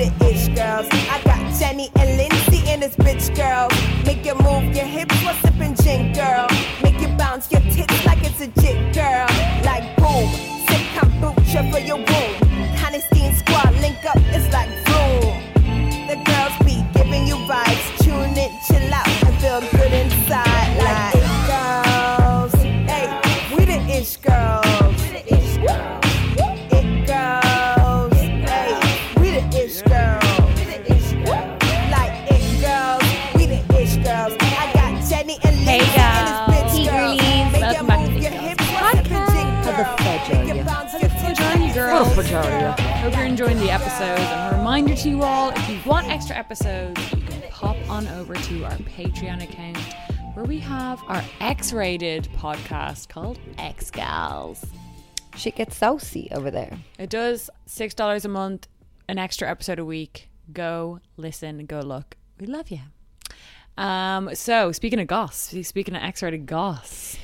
The ish girls. I got Jenny and Lindsay in this bitch girl. Make you move your hips while sipping gin girl. Make you bounce your tits like it's a jig girl. Like boom, sip kombucha for your womb. Honesty and squad link up, it's like boom. The girls be giving you vibes. Tune in, chill out, and feel good a girls. jig, Fudge on girl. Hope you're enjoying the episode. And a reminder to you all if you want extra episodes, you can pop on over to our Patreon account where we have our X rated podcast called X Gals. Shit gets saucy over there. It does $6 a month, an extra episode a week. Go listen, go look. We love you. Um, so speaking of goss, speaking of X rated goss,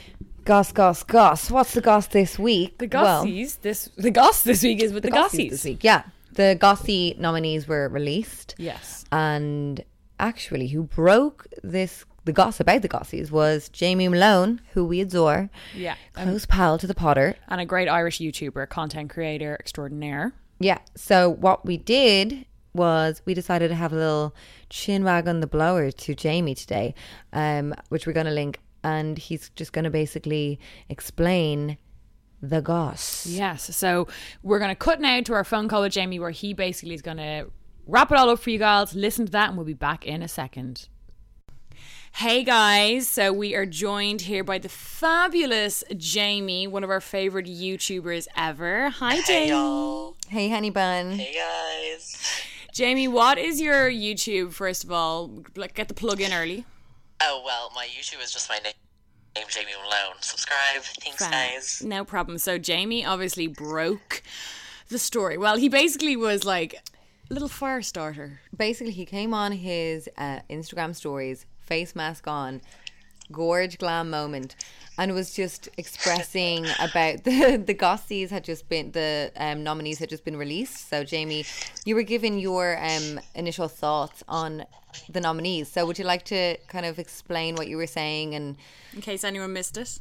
Goss, goss, goss. What's the goss this week? the Well, gossies this the goss this week is with the, gossies gossies. this week. Yeah, the gossy nominees were released, Yes. and actually, who broke this the goss about the gossies was Jamie Malone, who we adore, Yeah. Um, close pal to the Potter. and a great Irish YouTuber, content creator extraordinaire. Yeah. So what we did was we decided to have a little chin wag on the blower to Jamie today, um, which we're going to link, and he's just going to basically explain the goss. Yes. So we're going to cut now to our phone call with Jamie where he basically is going to wrap it all up for you guys. Listen to that and we'll be back in a second. Hey guys, so we are joined here by the fabulous Jamie, one of our favorite YouTubers ever. Hi, Hey Jamie. y'all. Hey, honey bun. Hey guys. Jamie, what is your YouTube? First of all, like get the plug in early. Oh well, my YouTube is just my name, name Jamie Malone. Subscribe. Thanks, guys. No problem. So Jamie obviously broke the story. Well, he basically was like a little fire starter. Basically, he came on his uh, Instagram stories, face mask on, gorge glam moment, and was just expressing about the the gossies had just been the um, nominees had just been released. So, Jamie, you were given your um, initial thoughts on the nominees. So, would you like to kind of explain what you were saying and In case anyone missed it.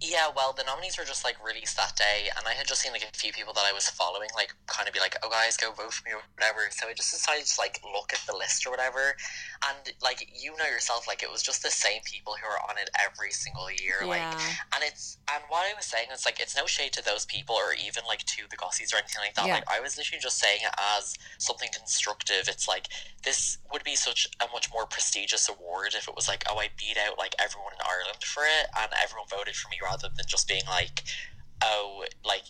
Yeah, well, the nominees were just like released that day, and I had just seen like a few people that I was following, like kind of be like, "Oh, guys, go vote for me" or whatever. So I just decided to like look at the list or whatever, and like you know yourself, like it was just the same people who are on it every single year, like, and it's and what I was saying is like it's no shade to those people or even like to the gossies or anything like that. Yeah. Like I was literally just saying it as something constructive. It's like this would be such a much more prestigious award if it was like, oh, I beat out like everyone in Ireland for it, and everyone voted for me rather than just being like, oh, like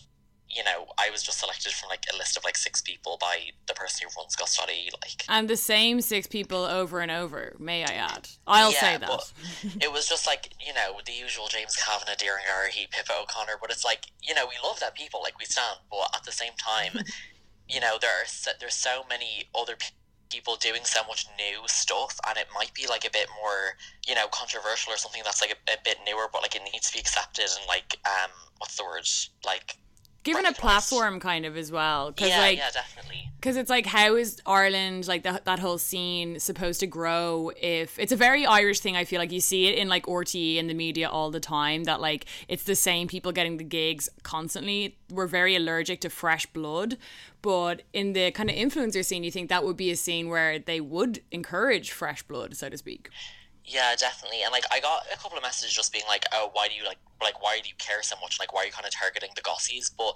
you know, I was just selected from like a list of like six people by the person who runs Goss.ie. Like, And the same six people over and over, may I add. I'll yeah, say that. it was just like you know the usual James Kavanagh, Darren Garrahy, Pippa O'Connor. But it's like you know we love that people like we stand, but at the same time, you know there are so, there's so many other pe- people doing so much new stuff, and it might be like a bit more you know controversial or something that's like a, a bit newer, but like it needs to be accepted and like um what's the word? Like Given a platform, kind of, as well. Because, yeah like, yeah definitely. because it's like how is ireland like that, that whole scene supposed to grow if it's a very irish thing i feel like. You see it in like rte and the media all the time that like it's the same people getting the gigs constantly. We're very allergic to fresh blood but in the kind of influencer scene you think that would be a scene where they would encourage fresh blood so to speak Yeah, definitely. And like I got a couple of messages just being like, "Oh, why do you like like why do you care so much? Like why are you kind of targeting the gossies?" But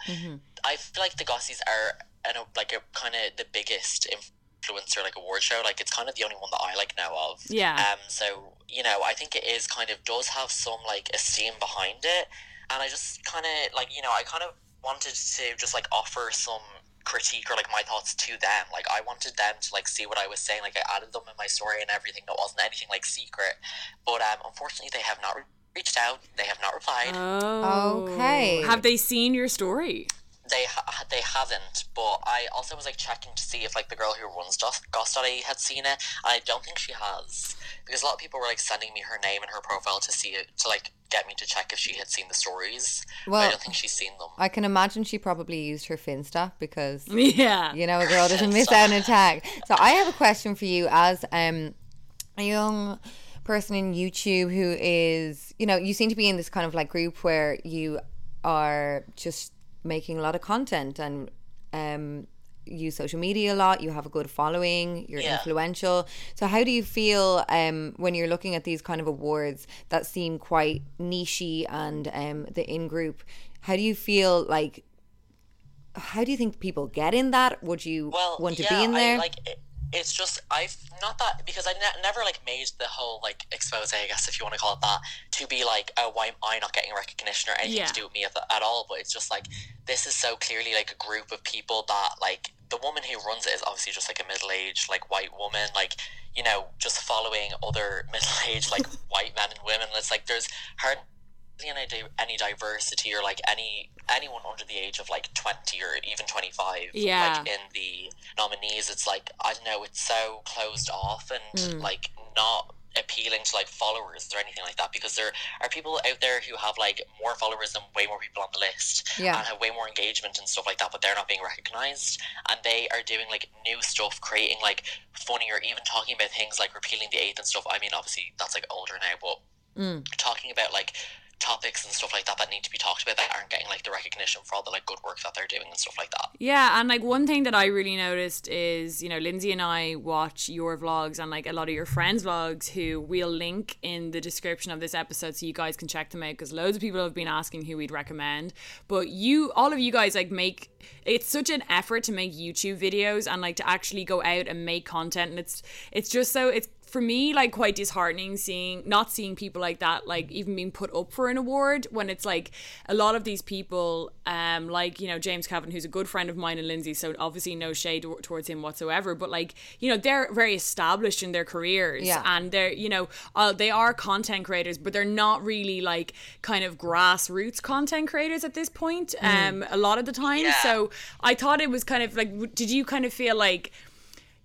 I feel like the gossies are and like a kind of the biggest influencer like award show. Like it's kind of the only one that I like know of. Yeah. Um. So you know, I think it is kind of does have some like esteem behind it, and I just kind of like you know I kind of wanted to just like offer some critique or like my thoughts to them like i wanted them to like see what i was saying like i added them in my story and everything it wasn't anything like secret but um unfortunately they have not re- reached out they have not replied Oh. Okay. Have they seen your story? They ha- they haven't but i also was like checking to see if like the girl who runs Goss- goss.ie had seen it and i don't think she has because a lot of people were like sending me her name and her profile to see it to like get me to check if she had seen the stories Well, i don't think she's seen them I can imagine she probably used her Finsta because Yeah. you know a girl doesn't miss out on a tag. So I have a question for you as um a young person in YouTube who is you know you seem to be in this kind of like group where you are just making a lot of content and um use social media a lot you have a good following you're Yeah. influential. So how do you feel um when you're looking at these kind of awards that seem quite nichey and um the in group how do you feel like how do you think people get in that? Would you well want to yeah, be in there? I, like it, it's just i've not that because i ne- never like made the whole like expose i guess if you want to call it that to be like oh why am i not getting recognition or anything Yeah. to do with me at, at all but it's just like this is so clearly like a group of people that like the woman who runs it is obviously just like a middle-aged like white woman like you know just following other middle-aged like white men and women it's like there's hardly any, any diversity or like any anyone under the age of like 20 or even 25 Yeah. like in the nominees it's like i don't know it's so closed off and mm. like not appealing to like followers or anything like that because there are people out there who have like more followers than way more people on the list Yeah. and have way more engagement and stuff like that but they're not being recognized and they are doing like new stuff creating like funny or even talking about things like repealing the eighth and stuff i mean obviously that's like older now but mm. talking about like topics and stuff like that that need to be talked about that aren't getting like the recognition for all the like good work that they're doing and stuff like that Yeah, and like one thing that I really noticed is, you know, Lindsay and I watch your vlogs and like a lot of your friends' vlogs who we'll link in the description of this episode so you guys can check them out because loads of people have been asking who we'd recommend. But you, all of you guys, like make it's such an effort to make YouTube videos and like to actually go out and make content, and it's it's just so it's for me like quite disheartening seeing not seeing people like that like even being put up for an award when it's like a lot of these people um like you know James Kavanagh who's a good friend of mine and Lindsay so obviously no shade towards him whatsoever but like you know they're very established in their careers Yeah. and they're you know uh, they are content creators but they're not really like kind of grassroots content creators at this point um a lot of the time Yeah. so I thought it was kind of like did you kind of feel like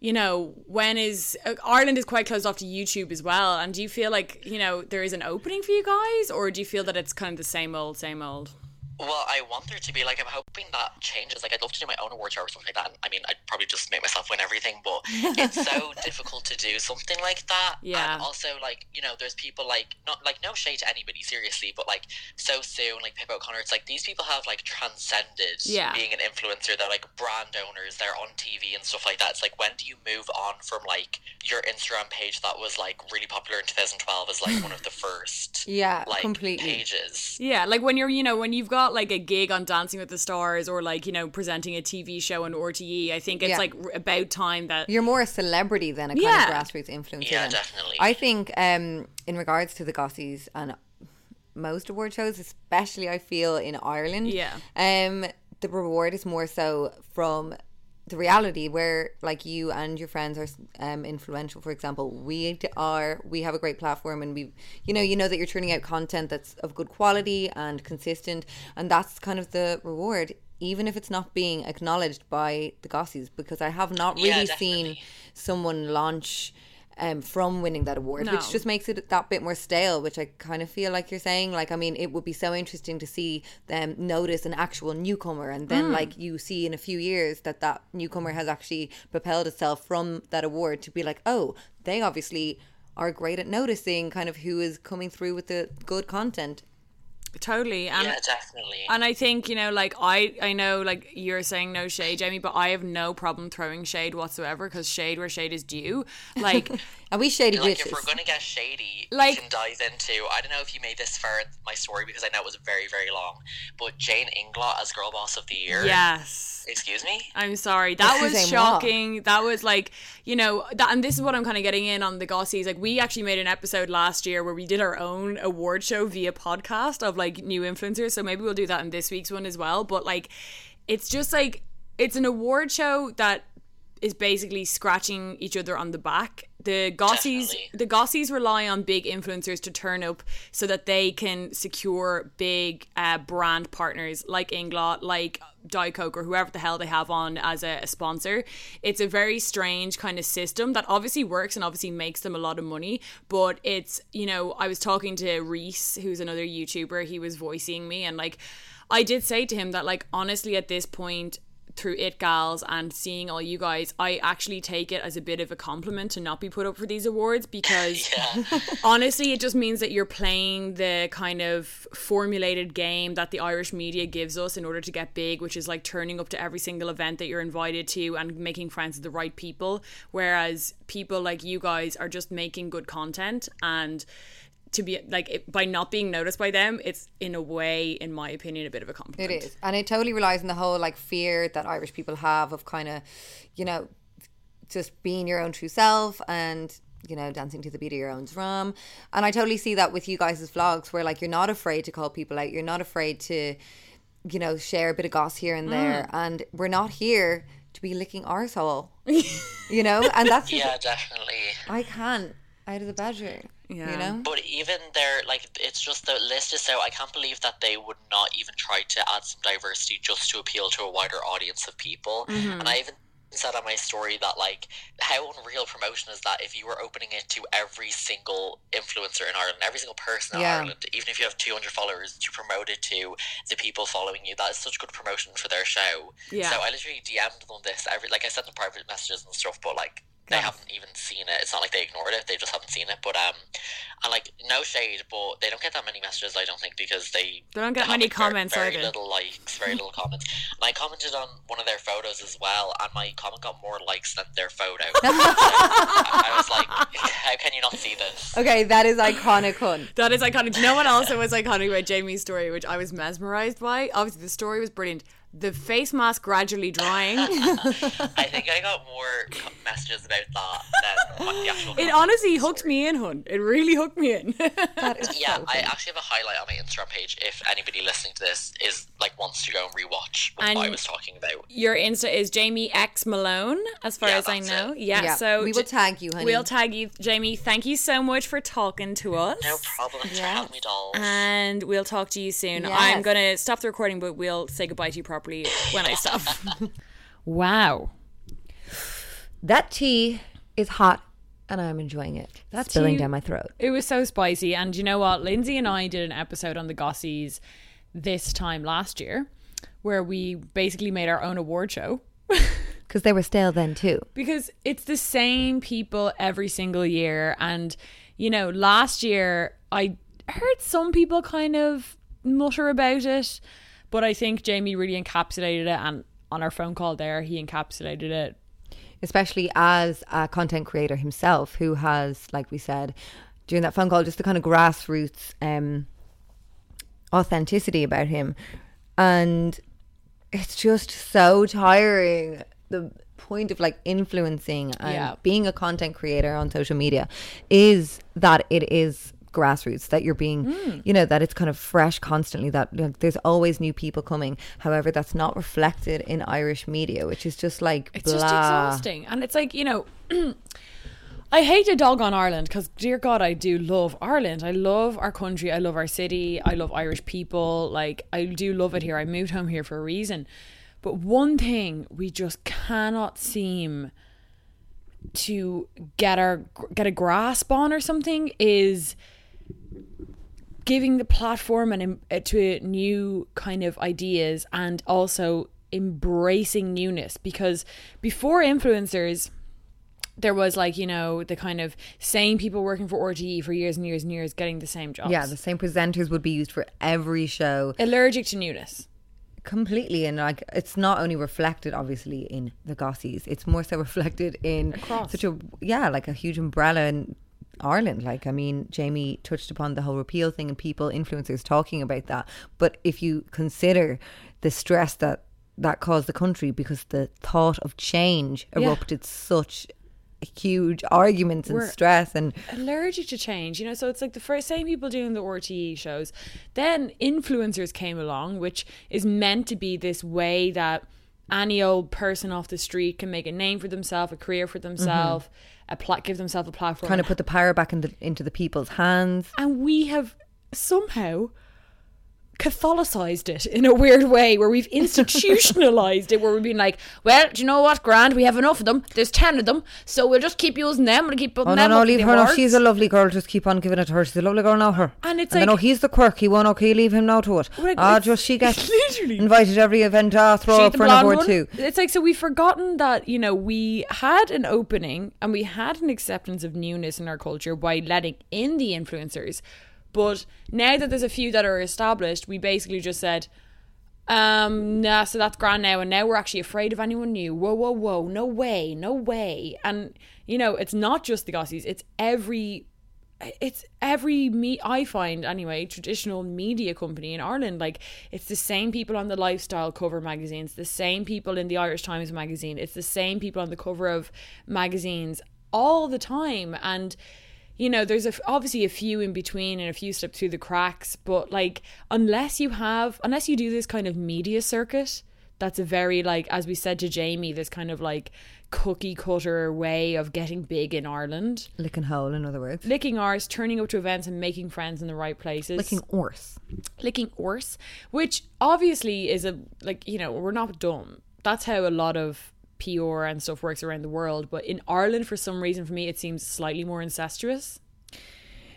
you know, when is uh, Ireland is quite closed off to YouTube as well? And do you feel like you know there is an opening for you guys, or do you feel that it's kind of the same old, same old? Well, I want there to be like I'm hoping that changes. Like I'd love to do my own award show or something like that. I mean, I'd probably just make myself win everything, but it's so difficult to do something like that. Yeah. And also, like you know, there's people like not like no shade to anybody, seriously, but like so soon, like Pip O'Connor. It's like these people have like transcended Yeah. being an influencer. They're like brand owners. They're on TV and stuff like that. It's like when do you move on from like your Instagram page that was like really popular in 2012 as like one of the first Yeah, like completely. pages. Yeah, like when you're, you know, when you've got like a gig on Dancing with the Stars or like you know presenting a TV show on RTE, I think it's Yeah. like r- about time that You're more a celebrity than a kind Yeah. of grassroots influencer. Yeah, then. definitely. I think um, in regards to the Gossies and most award shows, especially I feel in Ireland, Yeah. um, the reward is more so from the reality where like you and your friends are um, influential. For example we are we have a great platform and we you know you know that you're turning out content that's of good quality and consistent and that's kind of the reward even if it's not being acknowledged by the gossies because i have not really Yeah, seen someone launch um, from winning that award, No. which just makes it that bit more stale. Which I kind of feel like you're saying. Like, I mean, it would be so interesting to see them notice an actual newcomer, and Mm. then like you see in a few years that that newcomer has actually propelled itself from that award to be like, oh, they obviously are great at noticing kind of who is coming through with the good content. Totally and yeah, definitely. And I think, you know, like I I know like you're saying no shade, Jamie, but I have no problem throwing shade whatsoever because shade where shade is due. Like And we shady like bitches. if we're gonna get shady, Like- we can dive into. I don't know if you made this far in my story because I know it was very very long, but Jane Inglot as Girl Boss of the Year. yes. Excuse me? I'm sorry. That was Saying what? shocking. That was like, you know, that, and this is what I'm kind of getting in on the Gossies. Like, we actually made an episode last year where we did our own award show via podcast of like new influencers. So maybe we'll do that in this week's one as well. But like, it's just like, it's an award show that is basically scratching each other on the back. The Gossies, Definitely. the Gossies rely on big influencers to turn up so that they can secure big uh, brand partners like Inglot, like Diet Coke, or whoever the hell they have on as a, a sponsor. It's a very strange kind of system that obviously works and obviously makes them a lot of money. But it's, you know, I was talking to Reese, who's another YouTuber, he was voicing me, and like, I did say to him that, like, honestly, at this point, through it gals and seeing all you guys i actually take it as a bit of a compliment to not be put up for these awards because honestly it just means that you're playing the kind of formulated game that the irish media gives us in order to get big which is like turning up to every single event that you're invited to and making friends with the right people. Whereas people like you guys are just making good content and to be like it, by not being noticed by them it's in a way in my opinion a bit of a compliment. It is. And it totally relies on the whole like fear that Irish people have of kind of, you know, just being your own true self and you know dancing to the beat of your own drum. And i totally see that with you guys' vlogs where like you're not afraid to call people out. You're not afraid to you know share a bit of goss here and there. Mm. And we're not here to be licking arsehole you know? And that's just, Yeah, definitely. i can't. Out of the bedroom Yeah. you know But even there, like, it's just the list is so. I can't believe that they would not even try to add some diversity just to appeal to a wider audience of people. Mm-hmm. And I even said on my story that, like, how unreal promotion is that if you were opening it to every single influencer in Ireland, every single person in Yeah. Ireland, even if you have 200 followers, to promote it to the people following you, that is such good promotion for their show. Yeah. So I literally DM'd them this every, like, I sent them private messages and stuff, but, like, they haven't even seen it. It's not like they ignored it; they just haven't seen it. But um, and like no shade, but they don't get that many messages. I don't think because they They don't get have, many like, very- comments very, little likes, very little comments. And I commented on one of their photos as well, and my comment got more likes than their photo. I was like, how can you not see this? okay that is iconic hun That is iconic. Do you know what also was iconic about Jamie's story, which I was mesmerized by? Obviously, the story was brilliant. The face mask gradually drying. I think I got more messages about that than what the actual. It honestly of hooked story. me in, hun. It really hooked me in. that is Yeah, so I actually have a highlight on my Instagram page. If anybody listening to this is like wants to go and rewatch what And- I was talking about. Your Insta is Jamie X Malone, as far Yeah, as I know. Yeah, Yeah, so we will J- tag you, honey. We'll tag you, Jamie. Thank you so much for talking to us. No problem. Thanks for me, dolls. And we'll talk to you soon. Yes. I'm going to stop the recording, but we'll say goodbye to you properly when I stop. wow. That tea is hot and I'm enjoying it. That's spilling tea- down my throat. It was so spicy. And you know what? Lindsay and I did an episode on the Gossies this time last year where we basically made our own award show. Because they were stale then too. because it's the same people every single year and you know last year i heard some people kind of mutter about it but i think jamie really encapsulated it and on our phone call there he encapsulated it Especially as a content creator himself who has, like we said, during that phone call, just the kind of grassroots um, authenticity about him. And it's just so tiring. The point of like influencing and Yeah. being a content creator on social media is that it is grassroots that you're being Hmm. you know that it's kind of fresh constantly that like, there's always new people coming however that's not reflected in irish media which is just like it's blah. just exhausting and it's like you know I hate a dog on Ireland because, dear God, I do love Ireland. I love our country. I love our city. I love Irish people. Like, I do love it here. I moved home here for a reason. But one thing we just cannot seem to get our get a grasp on or something is giving the platform and uh, to new kind of ideas and also embracing newness because before influencers there was like you know the kind of same people working for RTE for years and years and years getting the same jobs. yeah the same presenters would be used for every show allergic to newness. completely and like it's not only reflected obviously in the gossies it's more so reflected in Across. such a yeah like a huge umbrella in Ireland like I mean Jamie touched upon the whole repeal thing and people influencers talking about that but if you consider the stress that that caused the country because the thought of change Yeah. erupted such huge arguments and We're- stress and allergic to change, you know. So it's like the first same people doing the RTE shows. Then influencers came along, which is meant to be this way that any old person off the street can make a name for themselves, a career for mm-hmm. themselves, a pla- give themselves a platform. kind of put the power back in the, into the people's hands. and we have somehow Catholicized it in a weird way, where we've institutionalized it, where we've been like, "Well, do you know what, Grand? We have enough of them. There's ten of them, so we'll just keep using them. We'll keep putting Oh no, them no, in leave her. No, she's a lovely girl. Just keep on giving it to her. She's a lovely girl now. Her And it's then, like- oh, he's the quirk. He won. Okay, leave him now to it. Like, Ah, just she gets literally. invited every event. Ah, throw up for an award one? too. It's like so we've forgotten that you know we had an opening and we had an acceptance of newness in our culture by letting in the influencers, but now that there's a few that are established, we basically just said, um, nah, so that's grand now, and now we're actually afraid of anyone new. Whoa, whoa, whoa, no way, no way, and you know it's not just the Gossies, it's every it's every me I find anyway traditional media company in Ireland like it's the same people on the lifestyle cover magazines the same people in the Irish Times magazine it's the same people on the cover of magazines all the time and you know there's a, obviously a few in between and a few slip through the cracks but like unless you have unless you do this kind of media circuit that's a very like as we said to Jamie this kind of like cookie cutter way of getting big in Ireland Licking hole, in other words. licking arse, turning up to events and making friends in the right places. Licking horse. licking arse, which obviously is a like you know we're not dumb. That's how a lot of PR and stuff works around the world. But in Ireland, for some reason, for me, it seems slightly more incestuous.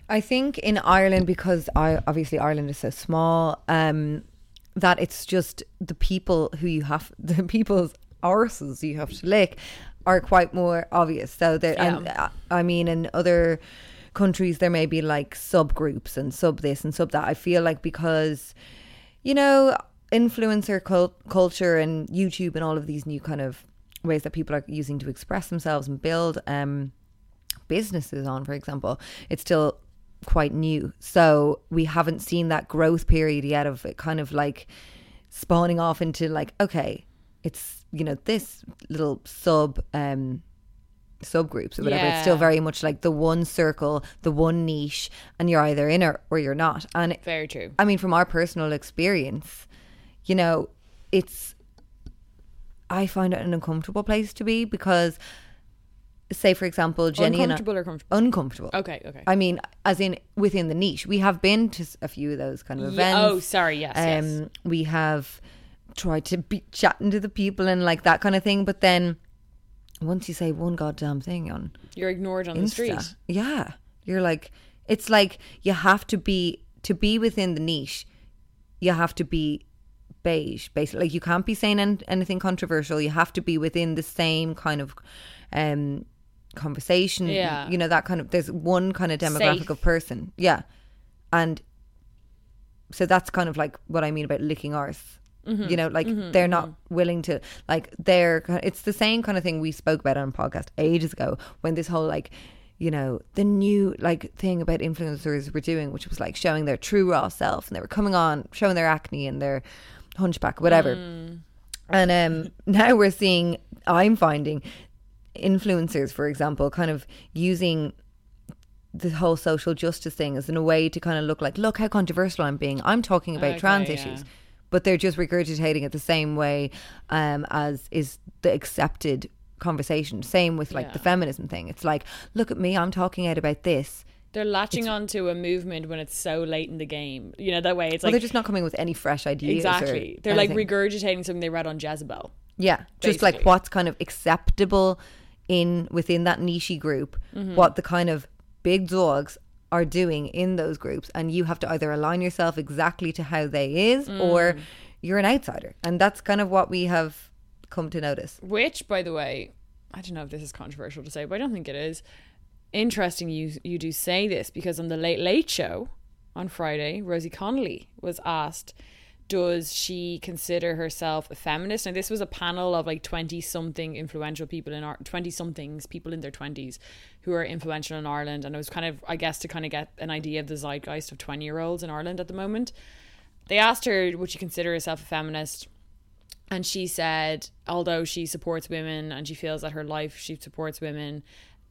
I think in Ireland because I obviously Ireland is so small, um, that it's just the people who you have the people's arses you have to lick are quite more obvious. So there, and, Yeah. uh, I mean, in other countries there may be like subgroups and sub this and sub that. I feel like because you know influencer cult- culture and YouTube and all of these new kind of ways that people are using to express themselves and build um businesses on, for example, it's still quite new. So we haven't seen that growth period yet of it kind of like spawning off into like, okay, it's, you know, this little sub um subgroups or whatever. It's still very much like the one circle, the one niche, and you're either in it or you're not. And Very true. I mean, from our personal experience, you know, it's. I find it an uncomfortable place to be because, say, for example, Jenny and I, Uncomfortable or comfortable? uncomfortable. Okay, okay. I mean, as in within the niche, we have been to a few of those kind of Yeah, events. oh, sorry, yes, yes. Um, we have tried to be chatting to the people and like that kind of thing, but then once you say one goddamn thing on You're ignored on the street. Yeah. You're like it's like you have to be to be within the niche, you have to be beige, basically. Like you can't be saying an- anything controversial. You have to be within the same kind of um conversation. Yeah. You know, that kind of there's one kind of demographic Safe. of person. Yeah. And so that's kind of like what I mean about licking arse. Mm-hmm. You know, like they're not willing to like they're. It's the same kind of thing we spoke about on a podcast ages ago when this whole like, you know, the new like thing about influencers were doing, which was like showing their true raw self, and they were coming on showing their acne and their hunchback, whatever. And um, now we're seeing, I'm finding influencers, for example, kind of using the whole social justice thing as in a way to kind of look like, look how controversial I'm being. I'm talking about Okay, trans yeah. issues, but they're just regurgitating it the same way um, as is the accepted conversation. Same with like the feminism thing. It's like, look at me, I'm talking out about this. They're latching onto a movement when it's so late in the game. You know that way. It's well, like they're just not coming with any fresh ideas. exactly. They're like regurgitating something they read on Jezebel. Yeah, just like what's kind of acceptable in within that niche group, Mm-hmm. what the kind of big dogs are doing in those groups, and you have to either align yourself exactly to how they is, or Mm. you're an outsider, and that's kind of what we have come to notice. Which, by the way, I don't know if this is controversial to say, but I don't think it is. Interesting you you do say this because on the Late Late Show on Friday, Rosie Connolly was asked, does she consider herself a feminist? And this was a panel of like twenty something influential people in our twenty somethings people in their twenties who are influential in Ireland, and it was kind of I guess to kind of get an idea of the zeitgeist of twenty year olds in Ireland at the moment. They asked her, would she consider herself a feminist? and she said although she supports women and she feels that her life she supports women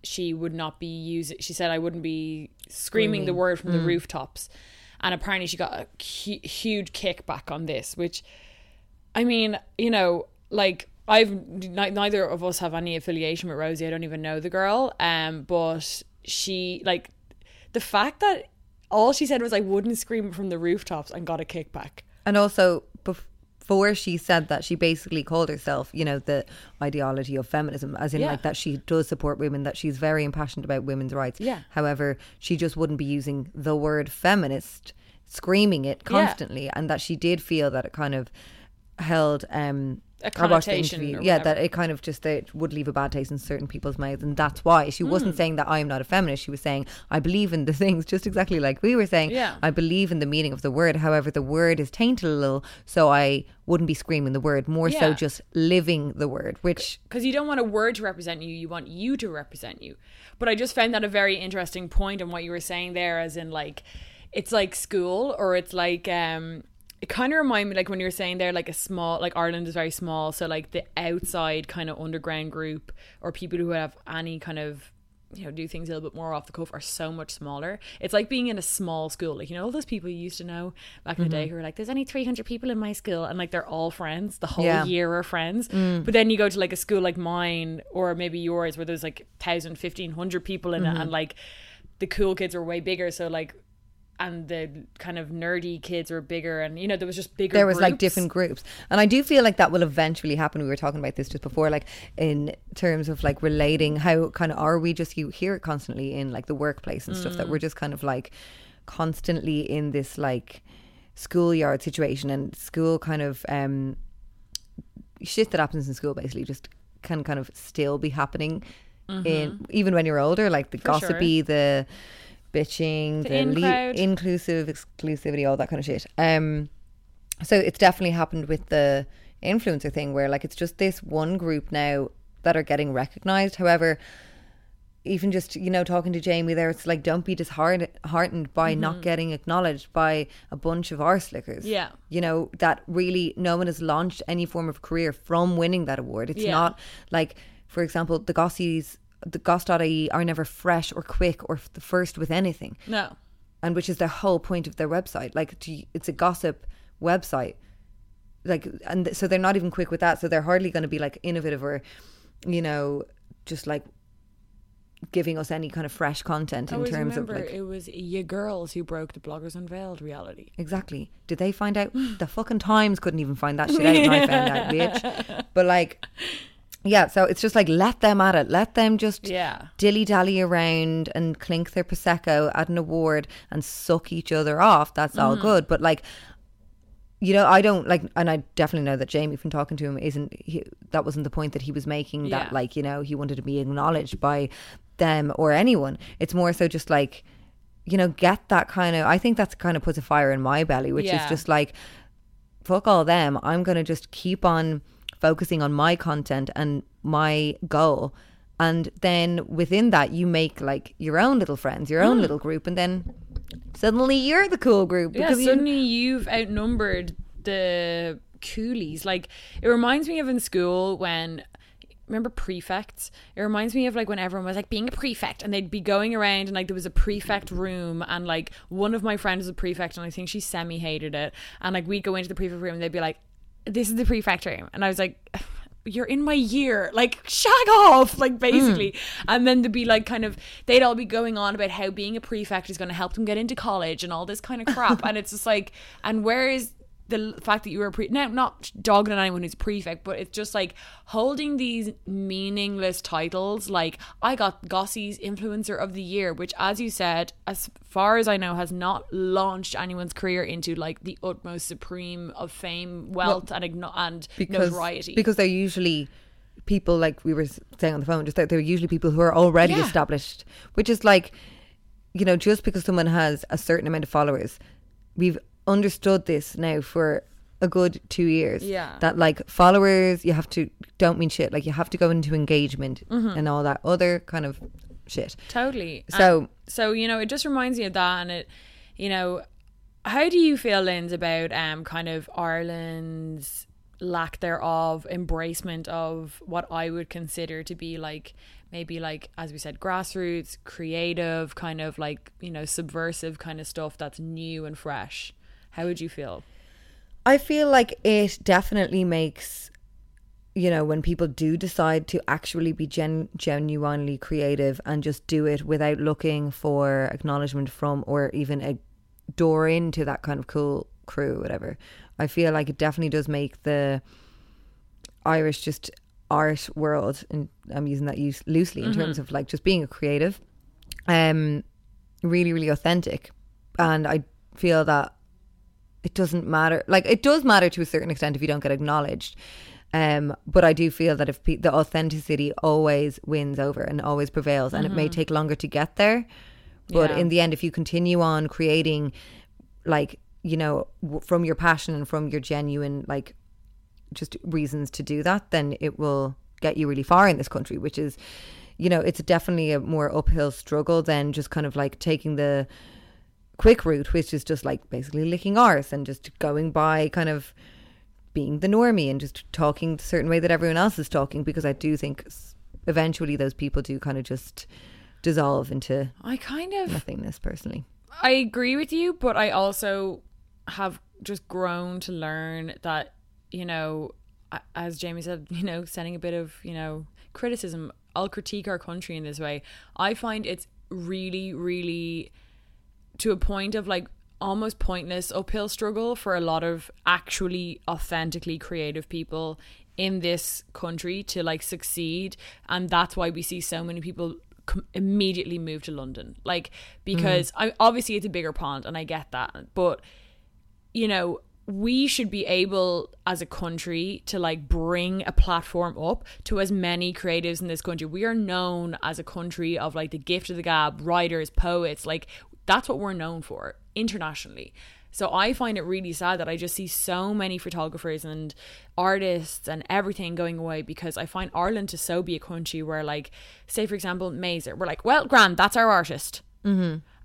she would not be using she said i wouldn't be screaming, the word from the rooftops. And apparently she got a hu- huge kickback on this which i mean you know like i've ni- neither of us have any affiliation with rosie i don't even know the girl um but she like the fact that all she said was i wouldn't scream from the rooftops and got a kickback And also, before she said that, she basically called herself, you know, the ideology of feminism, as in Yeah. like that she does support women, that she's very impassioned about women's rights. Yeah. However, she just wouldn't be using the word feminist, screaming it constantly, and that she did feel that it kind of held um A I watched the connotation interview. or yeah that it kind of just that it would leave a bad taste in certain people's mouths and that's why she Hmm. wasn't saying that i'm not a feminist she was saying i believe in the things just exactly like we were saying Yeah. I believe in the meaning of the word. However, the word is tainted a little, so I wouldn't be screaming the word. More so, just living the word. Which because you don't want a word to represent you you want you to represent you but i just found that a very interesting point in what you were saying there as in like it's like school or it's like um it kind of reminded me like when you were saying there like a small like ireland is very small so like the outside kind of underground group or people who have any kind of you know do things a little bit more off the cuff are so much smaller. It's like being in a small school like you know all those people you used to know back in the day mm-hmm. who were like there's only 300 people in my school and like they're all friends the whole Yeah. year are friends. Mm. But then you go to like a school like mine or maybe yours where there's like 1000 1500 people in it mm-hmm. and like the cool kids are way bigger so like and the kind of nerdy kids were bigger and you know there was just bigger there was like different groups, and I do feel like that will eventually happen. We were talking about this just before, like in terms of like relating how kind of are we just you hear it constantly in like the workplace and stuff Mm. that we're just kind of like constantly in this like schoolyard situation and school kind of um shit that happens in school basically just can kind of still be happening in even when you're older like the Mm-hmm. For sure. gossipy the bitching The the, in le- inclusive exclusivity all that kind of shit um so it's definitely happened with the influencer thing where like it's just this one group now that are getting recognized however even just you know talking to Jamie there it's like don't be disheartened heartened by not getting acknowledged by a bunch of arse lickers Mm-hmm. Yeah. you know that really no one has launched any form of career from winning that award it's Yeah. not like for example the gossies the goss.ie are never fresh or quick or f- the first with anything. No. And which is the whole point of their website. Like to, it's a gossip website. Like and th- so they're not even quick with that. So they're hardly going to be like innovative or you know just like giving us any kind of fresh content I in terms of like it was you girls who broke the bloggers unveiled reality. Exactly. Did they find out? The fucking times couldn't even find that shit out and i found out bitch. But like yeah so it's just like let them at it let them just Yeah. dilly dally around and clink their prosecco at an award and suck each other off that's all Mm-hmm. good but like you know i don't like and i definitely know that jamie from talking to him isn't he, that wasn't the point that he was making Yeah. that like you know he wanted to be acknowledged by them or anyone it's more so just like you know get that kind of i think that's kind of puts a fire in my belly which is just like fuck all them i'm gonna just keep on focusing on my content and my goal and then within that you make like your own little friends your own hmm. little group and then suddenly you're the cool group. Yeah, because you- suddenly you've outnumbered the coolies. Like it reminds me of in school when remember prefects. It reminds me of like when everyone was like being a prefect and they'd be going around and like there was a prefect room and like one of my friends was a prefect and I think she semi hated it. And like we'd go into the prefect room and they'd be like, This is the prefect room and I was like you're in my year. Like shag off. Like hmm. basically. And then to be like kind of they'd all be going on about how being a prefect is going to help them get into college and all this kind of crap. And it's just like and where is the fact that you were a pre now not dogging on anyone who's prefect but it's just like holding these meaningless titles like i got gossie's influencer of the year which as you said as far as i know has not launched anyone's career into like the utmost supreme of fame wealth and, igno- and because notoriety because they're usually people like we were saying on the phone just that they're usually people who are already Yeah. established which is like you know just because someone has a certain amount of followers we've understood this now for a good two years Yeah. that like followers you have to don't mean shit like you have to go into engagement Mm-hmm. and all that other kind of shit Totally. So- And so you know, it just reminds me of that, and it, you know, how do you feel, Linz, about um kind of Ireland's lack thereof embracement of what I would consider to be like maybe like as we said grassroots creative kind of like you know subversive kind of stuff that's new and fresh how would you feel I feel like it definitely makes, you know, when people do decide to actually be gen- genuinely creative and just do it without looking for acknowledgement from or even a door into that kind of cool crew, whatever. I feel like it definitely does make the Irish just art world, and I'm using that use loosely in terms of like just being a creative, um, really, really authentic. And I feel that it doesn't matter. Like it does matter to a certain extent if you don't get acknowledged. Um, but I do feel that if pe- the authenticity always wins over and always prevails, and it may take longer to get there, but Yeah. in the end, if you continue on creating, like you know, w- from your passion and from your genuine like just reasons to do that, then it will get you really far in this country, which is, you know, it's definitely a more uphill struggle than just kind of like taking the quick route, which is just like basically licking arse and just going by kind of being the normie and just talking the certain way that everyone else is talking. Because I do think eventually those people do kind of just dissolve into I kind of nothingness personally. I agree with you, but I also have just grown to learn that, you know, as Jamie said, you know, sending a bit of, you know, criticism, I'll critique our country in this way. I find it's really, really to a point of like almost pointless uphill struggle for a lot of actually authentically creative people in this country to like succeed. And that's why we see so many people com- immediately move to London. Like because mm. I obviously it's a bigger pond and I get that. But you know we should be able as a country to like bring a platform up to as many creatives in this country. We are known as a country of like the gift of the gab writers poets like that's what we're known for internationally. So i find it really sad that i just see so many photographers and artists and everything going away because i find ireland to so be a country where like say for example Maser we're like well grand that's our artist.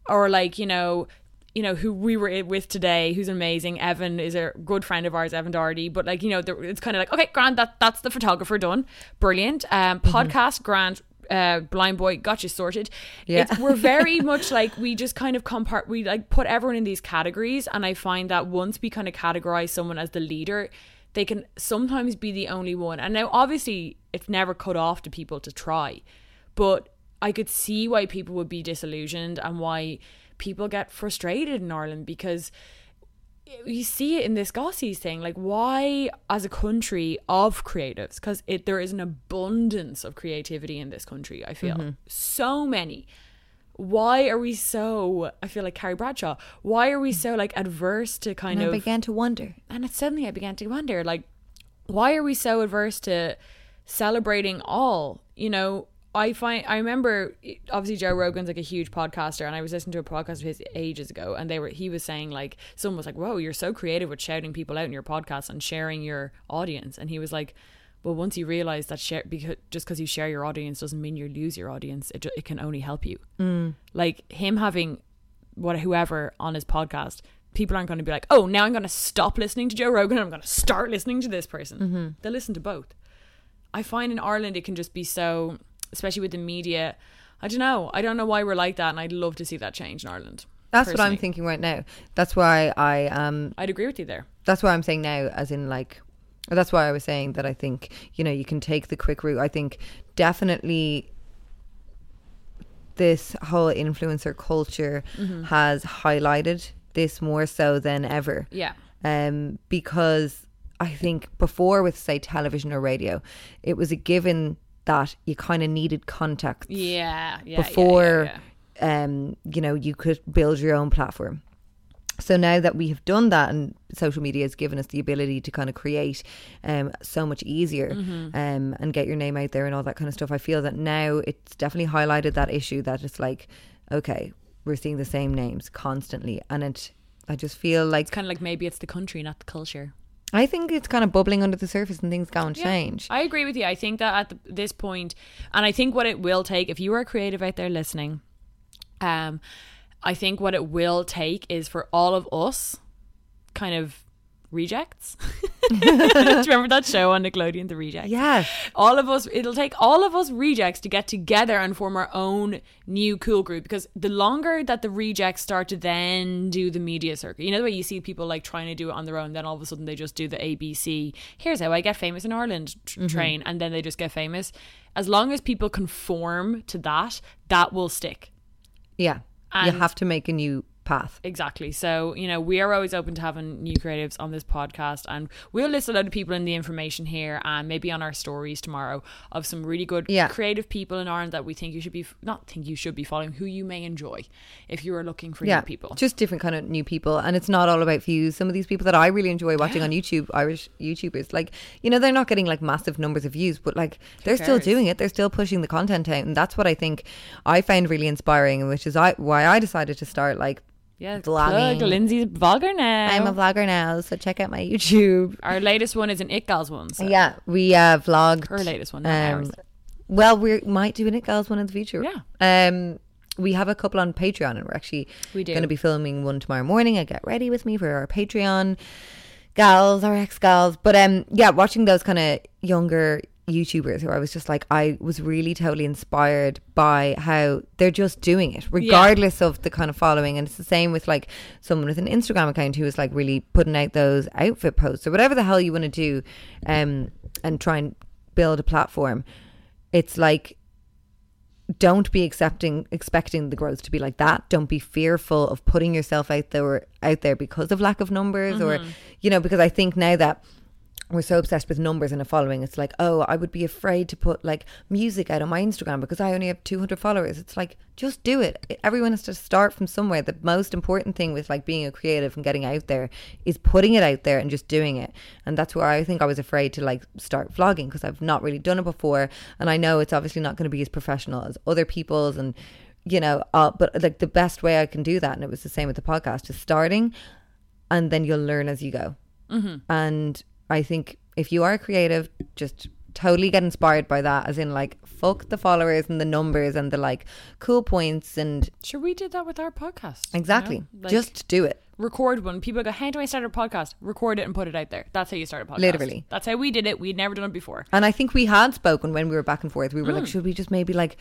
Or like you know you know who we were with today who's amazing. Evan is a good friend of ours evan Doherty. But like you know it's kind of like okay grant that that's the photographer done. Brilliant. Um podcast grant uh blind boy got you sorted Yeah. it's, we're very much like we just kind of compart we like put everyone in these categories and i find that once we kind of categorize someone as the leader they can sometimes be the only one and now obviously it's never cut off to people to try but I could see why people would be disillusioned and why people get frustrated in Ireland because you see it in this Gossies thing. Like, why, as a country of creatives, because there is an abundance of creativity in this country. I feel mm-hmm. so many. Why are we so? I feel like Carrie Bradshaw. Why are we so like adverse to kind And I began to wonder. and it, suddenly I began to wonder, like, why are we so adverse to celebrating all? You know, I find I remember obviously Joe Rogan's like a huge podcaster, and I was listening to a podcast of his ages ago, and they were he was saying like someone was like, "Whoa, you're so creative with shouting people out in your podcast and sharing your audience," and he was like. Well, once you realize that share because just because you share your audience doesn't mean you lose your audience. It, it can only help you. Mm. Like him having what whoever on his podcast, people aren't going to be like, oh, now I'm going to stop listening to Joe Rogan and I'm going to start listening to this person. Mm-hmm. They listen to both. I find in Ireland it can just be so, especially with the media. I don't know. I don't know why we're like that, and I'd love to see that change in Ireland. That's what I'm thinking right now. That's why I um I'd agree with you there. that's why I'm saying now, as in like, that's why I was saying that I think you know you can take the quick route. I think definitely this whole influencer culture has highlighted this more so than ever. Yeah. Um, because I think before with say television or radio, it was a given that you kind of needed context Yeah. Yeah. yeah, before yeah, yeah. um you know you could build your own platform so now that we have done that and social media has given us the ability to kind of create um so much easier Mm-hmm. um and get your name out there and all that kind of stuff i feel that now it's definitely highlighted that issue that it's like okay we're seeing the same names constantly and it i just feel like It's kind of like maybe it's the country, not the culture. I think it's kind of bubbling under the surface and things going to change I agree with you. I think that at the, this point, and I think what it will take, if you are creative out there listening, um, I think what it will take is for all of us, kind of rejects, Do you remember that show on Nickelodeon, The Rejects? Yes. All of us, it'll take all of us rejects to get together and form our own new cool group because the longer that the rejects start to then do the media circuit, you know the way you see people like trying to do it on their own, then all of a sudden they just do the ABC, here's how I get famous in Ireland tr- mm-hmm. train, and then they just get famous. As long as people conform to that, that will stick. Yeah. you have to make a new path. Exactly. So, you know, we are always open to having new creatives on this podcast and we'll list a lot of people in the information here and maybe on our stories tomorrow of some really good Yeah. creative people in Ireland that we think you should be not think you should be following, who you may enjoy if you are looking for Yeah, new people. just different kind of new people, and it's not all about views. Some of these people that I really enjoy watching on YouTube, Irish YouTubers, like you know, they're not getting like massive numbers of views, but like they're still doing it. They're still pushing the content out, and that's what I think I find really inspiring, and which is I why I decided to start like yeah, vlogging. plug Lindsay's vlogger now. I'm a vlogger now, so check out my YouTube. Our latest one is an It Girls one. So Yeah, we uh, vlogged Her latest one, ours. Well, we might do an It Girls one in the future. Yeah. Um, we have a couple on Patreon, and we're actually We going to be filming one tomorrow morning. I get ready with me for our Patreon gals, our ex gals. But um, yeah, watching those kind of younger YouTubers who I was just like, I was really totally inspired by how they're just doing it, regardless of the kind of following. And it's the same with like someone with an Instagram account who is like really putting out those outfit posts or whatever the hell you want to do, um, and try and build a platform. It's like don't be accepting expecting the growth to be like that don't be fearful of putting yourself out there out there because of lack of numbers or you know because i think now that we're so obsessed with numbers and a following it's like oh i would be afraid to put like music out on my instagram because i only have 200 followers. It's like just do it. Everyone has to start from somewhere. The most important thing with like being a creative and getting out there is putting it out there and just doing it. And that's where i think i was afraid to like start vlogging because i've not really done it before. And i know it's obviously not going to be as professional as other people's and you know uh, but like the best way i can do that and it was the same with the podcast is starting and then you'll learn as you go. And I think if you are creative, just totally get inspired by that, as in like fuck the followers and the numbers and the like cool points and Sure, we did that with our podcast. you know? exactly, Like, just do it. record one. People go, "How do I start a podcast?" Record it and put it out there. That's how you start a podcast. Literally. That's how we did it. We'd never done it before. And I think we had spoken when we were back and forth. We were Mm. like, should we just maybe like,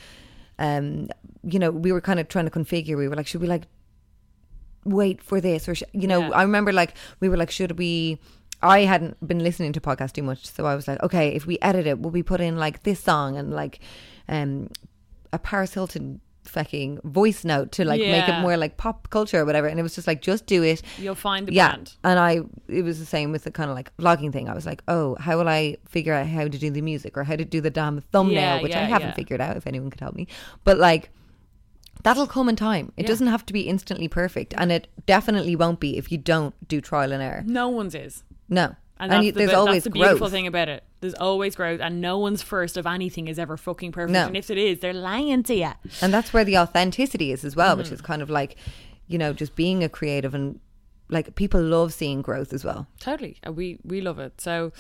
um, you know, we were kind of trying to configure. We were like, should we like wait for this or sh-? you know? Yeah. I remember like we were like, should we? I hadn't been listening to podcasts too much, so I was like, okay, if we edit it, will we put in like this song and like, um, a Paris Hilton fucking voice note to like make it more like pop culture or whatever? And it was just like, just do it You'll find the yeah brand. and i it was the same with the kind of like vlogging thing i was like oh how will i figure out how to do the music or how to do the damn thumbnail Yeah, which i yeah, haven't yeah. figured out if anyone could help me but like that'll come in time it Yeah. doesn't have to be instantly perfect and it definitely won't be if you don't do trial and error No one's is. No And, and, that's, you, the, there's bit- always that's the beautiful growth thing about it. There's always growth, and no one's first of anything is ever fucking perfect. No. And if it is, they're lying to you. and that's where the authenticity is as well Mm-hmm. which is kind of like you know just being a creative and like people love seeing growth as well Totally. Uh, We we love it. So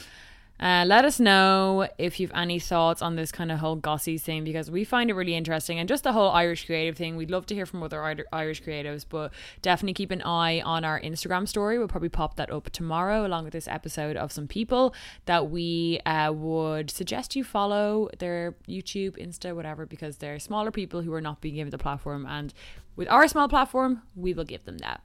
uh, let us know if you've any thoughts on this kind of whole Goss.ie's thing because we find it really interesting and just the whole Irish creative thing. We'd love to hear from other Irish creatives, but definitely keep an eye on our Instagram story. We'll probably pop that up tomorrow along with this episode of some people that we uh, would suggest you follow their YouTube, Insta, whatever, because they're smaller people who are not being given the platform. And with our small platform, we will give them that.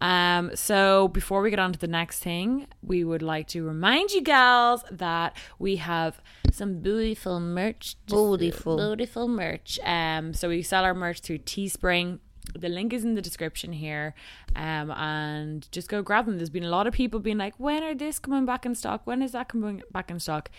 Um, so before we get on to the next thing, we would like to remind you gals that we have some beautiful merch. Beautiful. Beautiful merch. Um, so we sell our merch through Teespring. The link is in the description here. Um, and just go grab them. There's been a lot of people being like, when are this coming back in stock? When is that coming back in stock?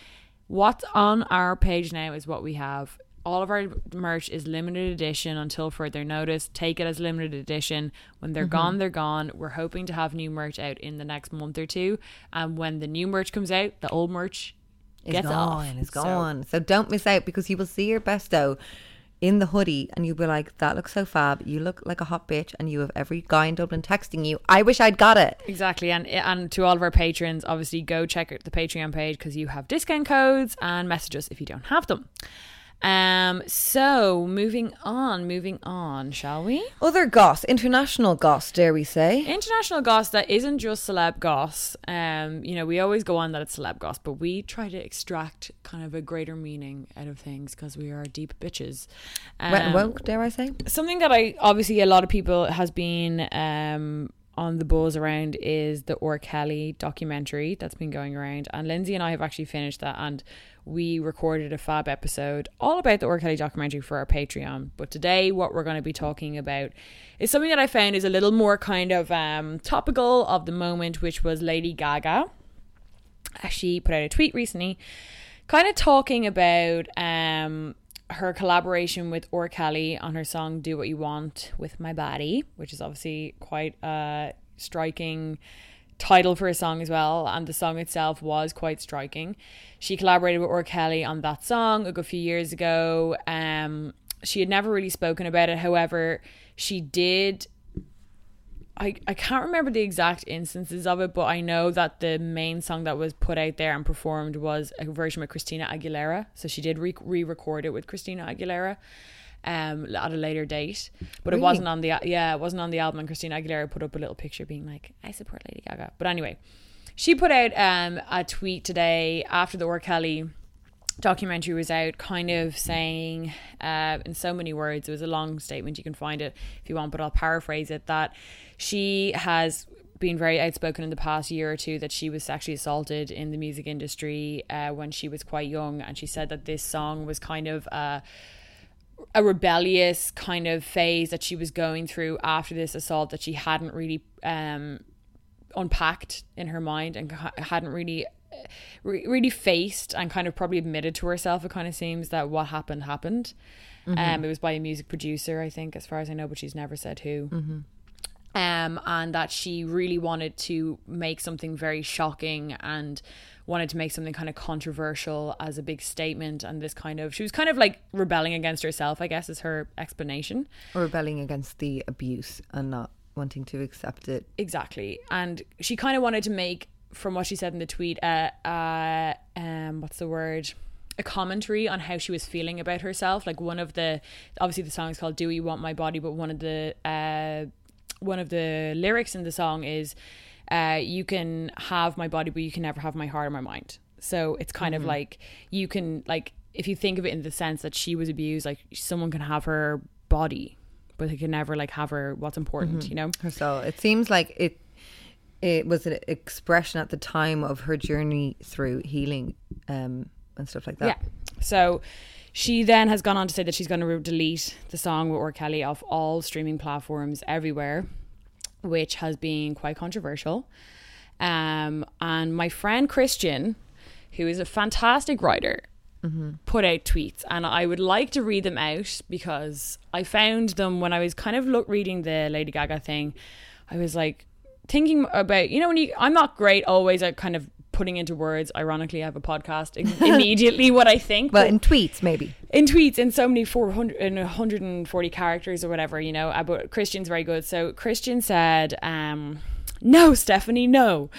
What's on our page now is what we have. All of our merch is limited edition until further notice. Take it as limited edition. When they're mm-hmm. gone, they're gone. We're hoping to have new merch out in the next month or two. And when the new merch comes out, the old merch It's gets off. gone. It's So- gone. So, don't miss out because you will see your besto in the hoodie and you'll be like, that looks so fab. You look like a hot bitch and you have every guy in Dublin texting you. I wish I'd got it. Exactly, and and to all of our patrons, obviously go check out the Patreon page because you have discount codes and message us if you don't have them. Um, so moving on, moving on, shall we? Other goss, international goss, dare we say? International goss that isn't just celeb goss. Um, you know, we always go on that it's celeb goss, but we try to extract kind of a greater meaning out of things because we are deep bitches. Wet and Um, woke, dare I say? something that I obviously a lot of people has been um on the buzz around is the R. Kelly documentary that's been going around, and Lindsay and I have actually finished that, and we recorded a fab episode all about the R. Kelly documentary for our Patreon. But today, what we're going to be talking about is something that I found is a little more kind of um, topical of the moment, which was Lady Gaga. Uh, She put out a tweet recently, kind of talking about um her collaboration with R. Kelly on her song "Do What You Want with My Body," which is obviously quite a striking title for a song as well, and the song itself was quite striking. She collaborated with R. Kelly on that song a good few years ago. Um, she had never really spoken about it, however, she did I, I can't remember the exact instances of it, but I know that the main song that was put out there and performed was a version with Christina Aguilera. So she did re record it with Christina Aguilera um, at a later date. But it wasn't on the yeah, it wasn't on the album. And Christina Aguilera put up a little picture being like, "I support Lady Gaga." But anyway, she put out um, a tweet today after the R. Kelly documentary was out kind of saying uh, in so many words it was a long statement you can find it if you want but i'll paraphrase it that she has been very outspoken in the past year or two that she was sexually assaulted in the music industry uh, when she was quite young and she said that this song was kind of uh, a rebellious kind of phase that she was going through after this assault that she hadn't really um, unpacked in her mind and ha- hadn't really re- really faced and kind of probably admitted to herself it kind of seems that what happened happened. Um it was by a music producer i think as far as i know but she's never said who. Um and that she really wanted to make something very shocking and wanted to make something kind of controversial as a big statement and this kind of she was kind of like rebelling against herself i guess is her explanation. Or rebelling against the abuse and not wanting to accept it. exactly. And she kind of wanted to make from what she said in the tweet uh, uh um what's the word? A commentary on how she was feeling about herself. Like one of the obviously the song is called do you want my body but one of the uh one of the lyrics in the song is uh you can have my body but you can never have my heart or my mind. So it's kind of like you can like if you think of it in the sense that she was abused like someone can have her body but they can never like have her what's important you know? So it seems like it it was an expression at the time of her journey through healing um, and stuff like that. Yeah. So she then has gone on to say that she's going to delete the song with R. Kelly off all streaming platforms everywhere, which has been quite controversial. Um, and my friend Christian, who is a fantastic writer, put out tweets, and I would like to read them out because I found them when I was kind of look reading the Lady Gaga thing. I was like thinking about you know when you I'm not great always at kind of putting into words. Ironically, I have a podcast immediately what I think. But but in tweets, maybe. in tweets in so many 400 and 140 characters or whatever you know but christian's very good so christian said um no stephanie no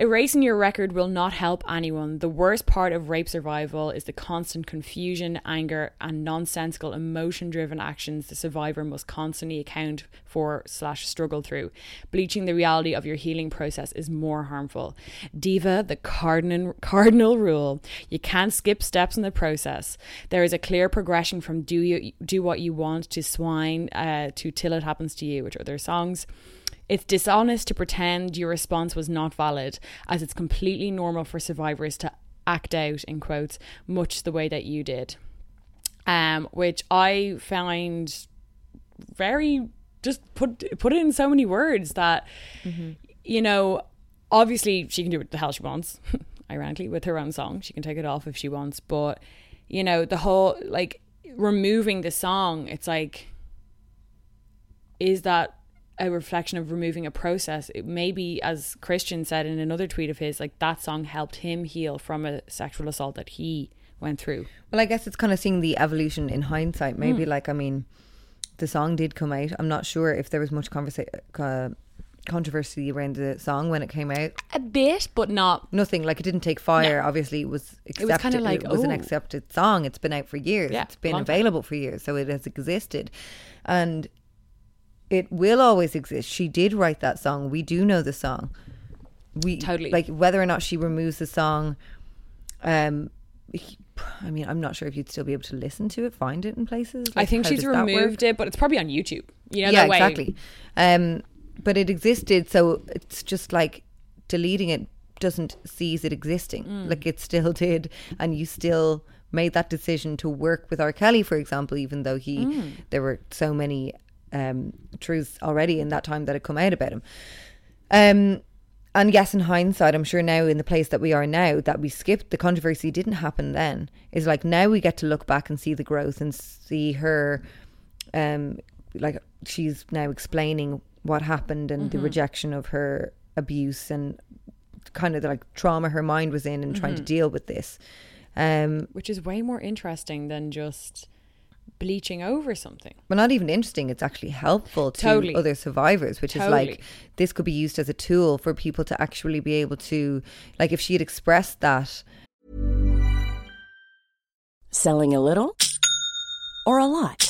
Erasing your record will not help anyone. The worst part of rape survival is the constant confusion, anger, and nonsensical emotion driven actions the survivor must constantly account for slash struggle through. Bleaching the reality of your healing process is more harmful. Diva, the cardinal cardinal rule. You can't skip steps in the process. There is a clear progression from do you do what you want to swine uh, to till it happens to you, which are their songs. It's dishonest to pretend your response was not valid, as it's completely normal for survivors to act out, in quotes, much the way that you did. Um, which I find very just put put it in so many words that you know, obviously she can do what the hell she wants, ironically, with her own song. She can take it off if she wants, but you know, the whole like removing the song, it's like is that a reflection of removing a process it maybe as christian said in another tweet of his like that song helped him heal from a sexual assault that he went through Well, I guess it's kind of seeing the evolution in hindsight. Maybe, like, I mean, the song did come out. I'm not sure if there was much conversa- uh, controversy around the song when it came out? A bit, but not. Nothing like it didn't take fire. Obviously, it was accepted. it was kinda like, it was an accepted song. It's been out for years. Yeah, it's been long time. available for years, so it has existed, and it will always exist. She did write that song. We do know the song. We Totally. like whether or not she removes the song. Um, he- I mean, I'm not sure if you'd still be able to listen to it, find it in places. I think she's does that work? removed it, but it's probably on YouTube. You know, yeah, that way. exactly. Um, but it existed, so it's just like deleting it doesn't seize it existing. Mm. Like it still did, and you still made that decision to work with R. Kelly, for example, even though he Mm. there were so many um, truths already in that time that had come out about him. Um, and yes, in hindsight, I'm sure now in the place that we are now, that we skipped the controversy didn't happen then. Is like now we get to look back and see the growth and see her, um, like she's now explaining what happened and the rejection of her abuse and kind of the like trauma her mind was in and trying to deal with this. Um, Which is way more interesting than just bleaching over something. but not even interesting. It's actually helpful to Totally. other survivors, which is like this could be used as a tool for people to actually be able to, like, if she had expressed that Selling a little or a lot?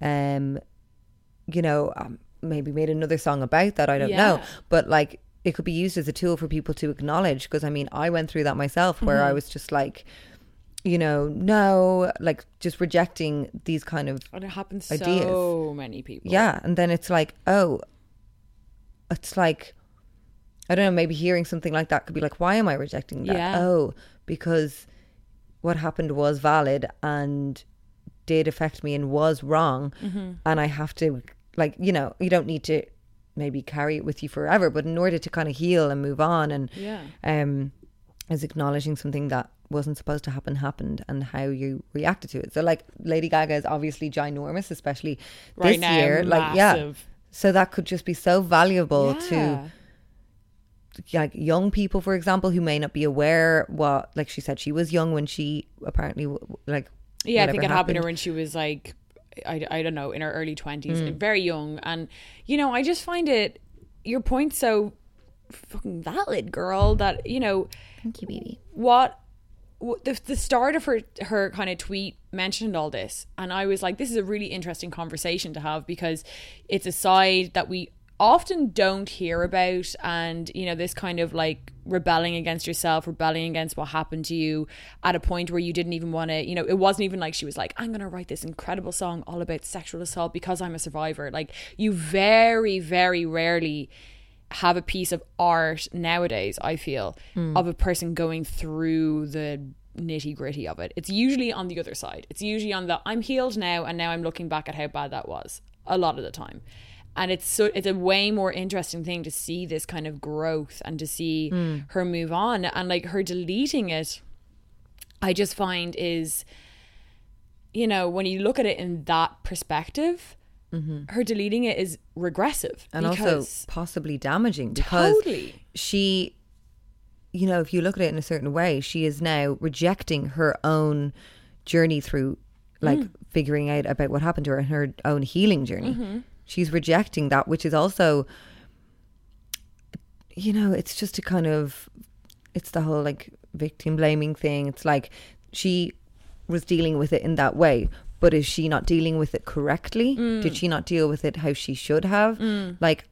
um, you know, um, maybe made another song about that. I don't know, but like it could be used as a tool for people to acknowledge. Because I mean, I went through that myself, where Mm-hmm. I was just like, you know, no, like just rejecting these kind of And it happens Ideas. so many people. yeah, and then it's like, oh, it's like. I don't know, maybe hearing something like that could be like, why am I rejecting that? Yeah. Oh, because what happened was valid and did affect me and was wrong. Mm-hmm. And I have to, like, you know, you don't need to maybe carry it with you forever, but in order to kind of heal and move on and, Yeah. um, is acknowledging something that wasn't supposed to happen happened and how you reacted to it. So, like, Lady Gaga is obviously ginormous, especially Right this now, year. Like, yeah. So that could just be so valuable to like young people, for example, who may not be aware what, like she said, she was young when she apparently like. Yeah, I think it happened to her when she was like, I, I don't know, in her early 20s, Mm. very young. And, you know, I just find it, your point so fucking valid, girl, that, you know, Thank you, baby. what what- the, the start of her her kind of tweet mentioned all this and i was like this is a really interesting conversation to have because it's a side that we often don't hear about and you know this kind of like rebelling against yourself rebelling against what happened to you at a point where you didn't even want to you know it wasn't even like she was like i'm going to write this incredible song all about sexual assault because i'm a survivor like you very very rarely have a piece of art nowadays, I feel, hmm. of a person going through the nitty gritty of it. It's usually on the other side. It's usually on the I'm healed now and now I'm looking back at how bad that was a lot of the time. And it's so it's a way more interesting thing to see this kind of growth and to see her move on and like her deleting it I just find is you know, when you look at it in that perspective, her deleting it is regressive and also possibly damaging because Totally. she you know if you look at it in a certain way she is now rejecting her own journey through like Mm. figuring out about what happened to her and her own healing journey Mm-hmm. She's rejecting that which is also you know it's just a kind of it's the whole like victim blaming thing. It's like she was dealing with it in that way. But is she not dealing with it correctly? Did she not deal with it how she should have? Like,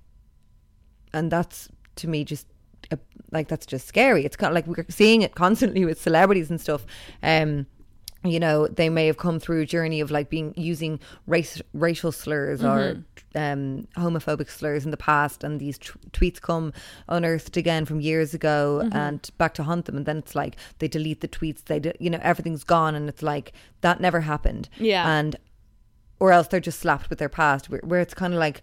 and that's to me just uh, like that's just scary. It's kind of like we're seeing it constantly with celebrities and stuff. Um, you know, they may have come through a journey of like being using race racial slurs or mm-hmm. um, homophobic slurs in the past, and these t- tweets come unearthed again from years ago mm-hmm. and back to haunt them. And then it's like they delete the tweets. They, do, you know, everything's gone, and it's like that never happened. Yeah. and or else they're just slapped with their past. Where, where it's kind of like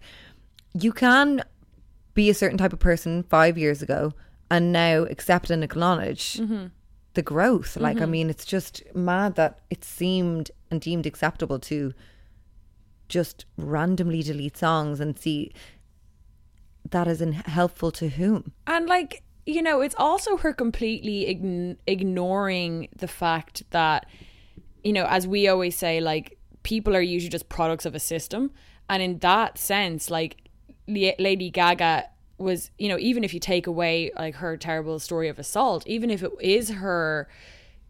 you can be a certain type of person five years ago and now accept and acknowledge mm-hmm. The growth. Like, I mm-hmm. mean, it's just mad that it seemed and deemed acceptable to just randomly delete songs and see that as in helpful to whom. And like, you know, it's also her completely ign- ignoring the fact that, you know, as we always say, like, people are usually just products of a system. And in that sense, like, Lady Gaga was, you know, even if you take away like her terrible story of assault, even if it is her,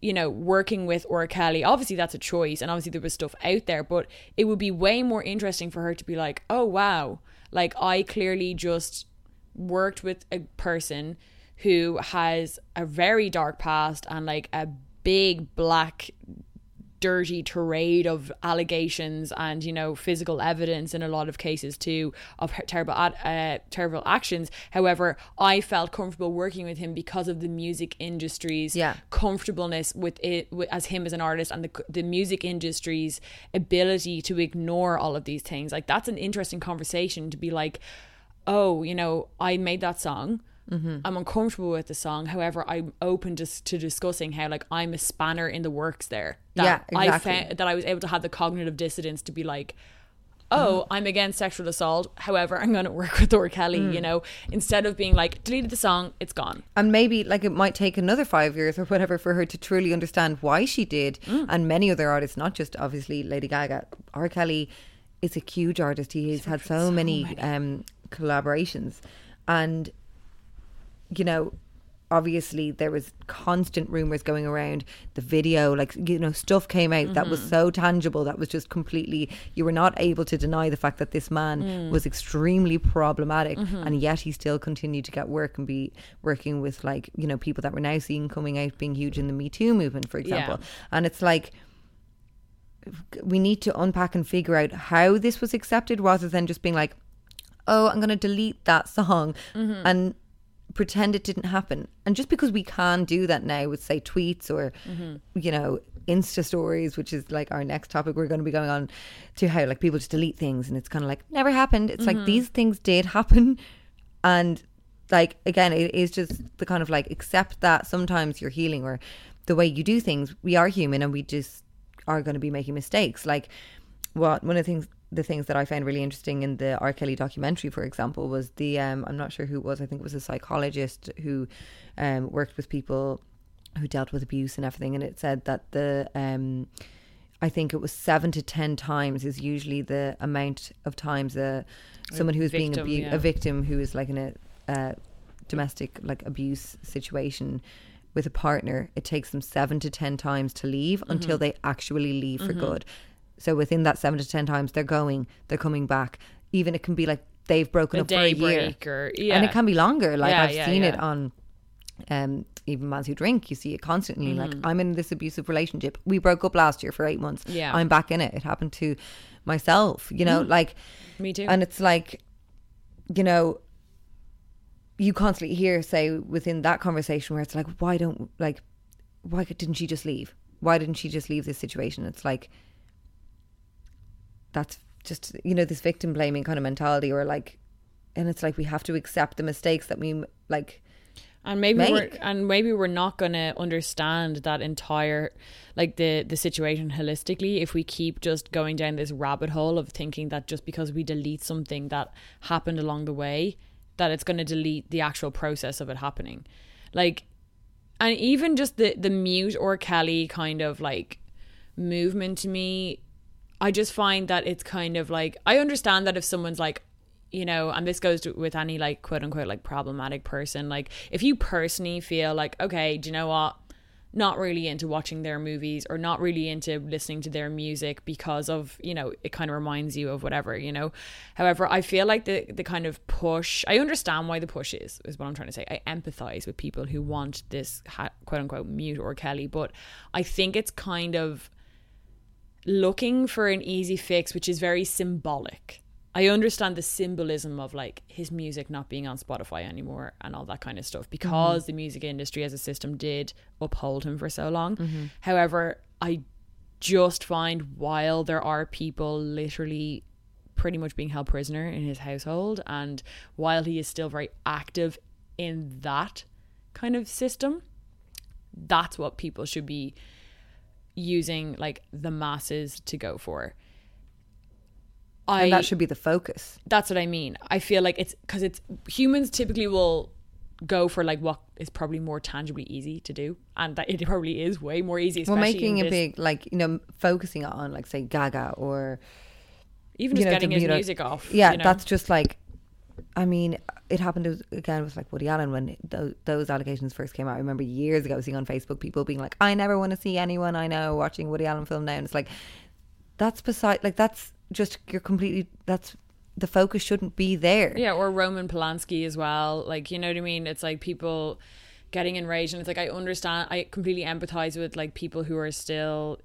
you know, working with R. Kelly, obviously that's a choice. And obviously there was stuff out there, but it would be way more interesting for her to be like, oh, wow, like, I clearly just worked with a person who has a very dark past and like a big black dirty tirade of allegations and you know physical evidence in a lot of cases too of terrible uh, terrible actions. However i felt comfortable working with him because of the music industry's Yeah. comfortableness with it with, as him as an artist and the the music industry's ability to ignore all of these things. Like that's an interesting conversation to be like oh you know i made that song Mm-hmm. I'm uncomfortable with the song. However, I'm open to, to discussing how like I'm a spanner in the works there. That Yeah, I exactly. found that I was able to have the cognitive dissonance to be like, oh, mm-hmm. I'm against sexual assault. However, I'm going to work with R. Kelly. You mm. know, instead of being like deleted the song, it's gone. And maybe like it might take another five years or whatever for her to truly understand why she did. Mm. And many other artists, not just obviously Lady Gaga, R. Kelly is a huge artist. He has had so, many, Um, collaborations. And, you know, obviously there was constant rumors going around. The video like you know stuff came out that was mm-hmm. so tangible that was just completely you were not able to deny the fact that this man mm. was extremely problematic mm-hmm. and yet he still continued to get work and be working with like you know people that we're now seeing coming out being huge in the me too movement for example. And it's like we need to unpack and figure out how this was accepted rather than just being like oh i'm going to delete that song. Mm-hmm. And pretend it didn't happen. And just because we can do that now with say tweets or mm-hmm. you know insta stories which is like our next topic we're going to be going on to how like people just delete things and it's kind of like never happened. It's like mm-hmm. these things did happen. And like again it is just the kind of like accept that sometimes you're healing or the way you do things we are human and we just are going to be making mistakes. Like what one of the things the things that I found really interesting in the R. Kelly documentary, for example, was the um, I'm not sure who it was. I think it was a psychologist who um, worked with people who dealt with abuse and everything, and it said that the um, I think it was seven to ten times is usually the amount of times a someone who is being abused, yeah. a victim who is like in a uh, domestic like abuse situation with a partner, it takes them seven to ten times to leave Mm-hmm. until they actually leave for good. So within that seven to ten times, they're going, they're coming back. Even it can be like they've broken A up for a year, or- and it can be longer. Like Yeah, I've yeah, seen it on um, even Mans Who Drink. You see it constantly. Like Mm-hmm. I'm in this abusive relationship. We broke up last year for eight months. Yeah. I'm back in it. It happened to myself. You know, like Me too. and it's like, you know, you constantly hear say within that conversation where it's like, why don't like, why didn't she just leave? Why didn't she just leave this situation? It's like, that's just you know this victim blaming kind of mentality, or like, and it's like we have to accept the mistakes that we like. and maybe make. we're and maybe we're not gonna understand that entire like the the situation holistically if we keep just going down this rabbit hole of thinking that just because we delete something that happened along the way that it's gonna delete the actual process of it happening like and even just the the mute R. Kelly kind of like movement to me I just find that it's kind of like I understand that if someone's like you know and this goes to, with any like quote unquote like problematic person like if you personally feel like okay do you know what? Not really into watching their movies or not really into listening to their music because of you know it kind of reminds you of whatever you know? However i feel like the the kind of push i understand why the push is is what i'm trying to say. I empathize with people who want this ha- quote unquote mute R. Kelly but i think it's kind of looking for an easy fix which is very symbolic. I understand the symbolism of like his music not being on Spotify anymore and all that kind of stuff mm-hmm. because the music industry as a system did uphold him for so long. Mm-hmm. However, I just find while there are people literally pretty much being held prisoner in his household and while he is still very active in that kind of system, that's what people should be using like the masses to go for. I and that should be the focus. that's what I mean. I feel like it's because it's humans typically will go for like what is probably more tangibly easy to do, and that it probably is way more easy. We're making a big like you know focusing on like say Gaga or even just know, getting the- his you know, music off. Yeah, you know? that's just like. I mean, it happened again with like Woody Allen when those, those allegations first came out. I remember years ago seeing on Facebook people being like, "I never want to see anyone I know watching Woody Allen film now." And it's like, that's beside like that's just you're completely that's the focus shouldn't be there. Yeah, or Roman Polanski as well. Like, you know what I mean? It's like people getting enraged, and it's like I understand, I completely empathize with like people who are still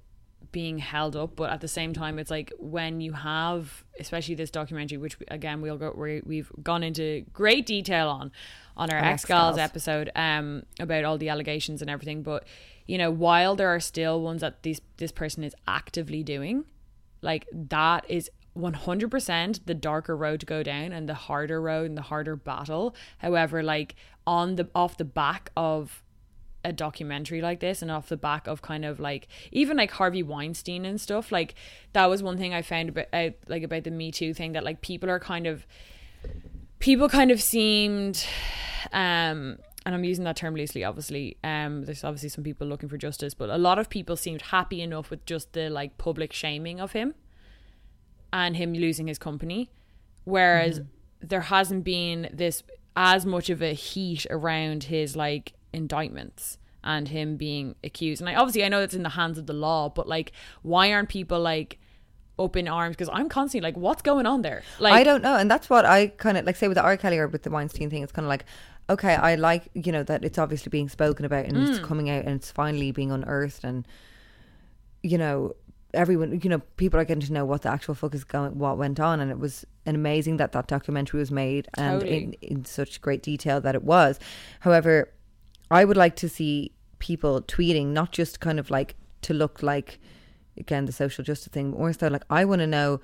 being held up, but at the same time, it's like when you have, especially this documentary, which again we'll go, we- we've gone into great detail on on our ex Ex-Gals. episode, um, about all the allegations and everything. But you know, while there are still ones that these this person is actively doing, like that is 100% the darker road to go down and the harder road and the harder battle however like on the off the back of a documentary like this and off the back of kind of like even like Harvey Weinstein and stuff like that was one thing I found about out like about the Me Too thing that like people are kind of people kind of seemed um and I'm using that term loosely obviously um there's obviously some people looking for justice but a lot of people seemed happy enough with just the like public shaming of him and him losing his company whereas there hasn't been this as much of a heat around his like indictments and him being accused and I obviously I know that's in the hands of the law but like why aren't people like up in arms because I'm constantly like what's going on there like I don't know, and that's what I kind of like say with the R. Kelly or with the Weinstein thing. It's kind of like, okay, I like you know that it's obviously being spoken about and Mm. it's coming out and it's finally being unearthed, and you know everyone, you know, people are getting to know what the actual fuck is going, what went on, and it was an amazing that that documentary was made and Totally. in in such great detail that it was. However, I would like to see people tweeting not just kind of like to look like again the social justice thing, but more so like I want to know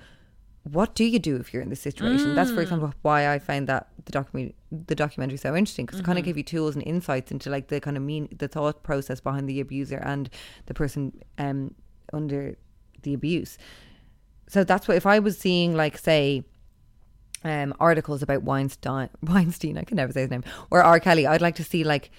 what do you do if you're in this situation? That's for example why I found that the documentary the documentary so interesting because it kind of gave you tools and insights into like the kind of mean the thought process behind the abuser and the person um under the abuse. So that's what if I was seeing like say um articles about Weinstein Weinstein I can never say his name or R Kelly I'd like to see like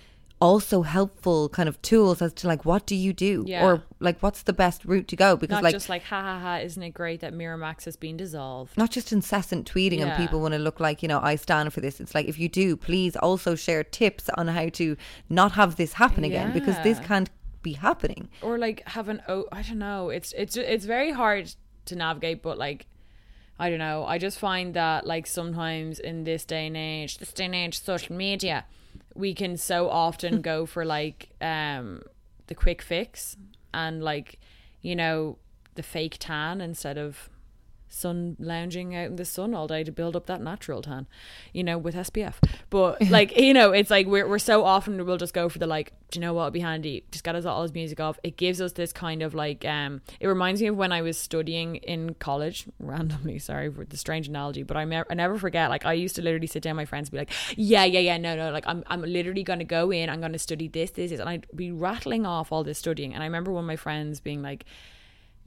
also helpful kind of tools as to like what do you do? Yeah. or like what's the best route to go? Because not like just like ha ha ha isn't it great that Miramax has been dissolved? Not just incessant tweeting and people want to look like you know I stand for this. It's like if you do, please also share tips on how to not have this happen again because this can't be happening. or like have an oh I don't know. It's it's it's very hard to navigate but like I don't know. I just find that like sometimes in this day and age this day and age social media we can so often go for like um the quick fix and like you know the fake tan instead of sun lounging out in the sun all day to build up that natural tan, you know, with SPF. But like, you know, it's like we're we're so often we'll just go for the like, do you know what would be handy? Just get us all his music off. It gives us this kind of like um it reminds me of when I was studying in college, randomly, sorry for the strange analogy, but I, me- I never forget, like I used to literally sit down with my friends and be like, Yeah, yeah, yeah, no, no, like I'm I'm literally gonna go in, I'm gonna study this, this, this and I'd be rattling off all this studying. And I remember one of my friends being like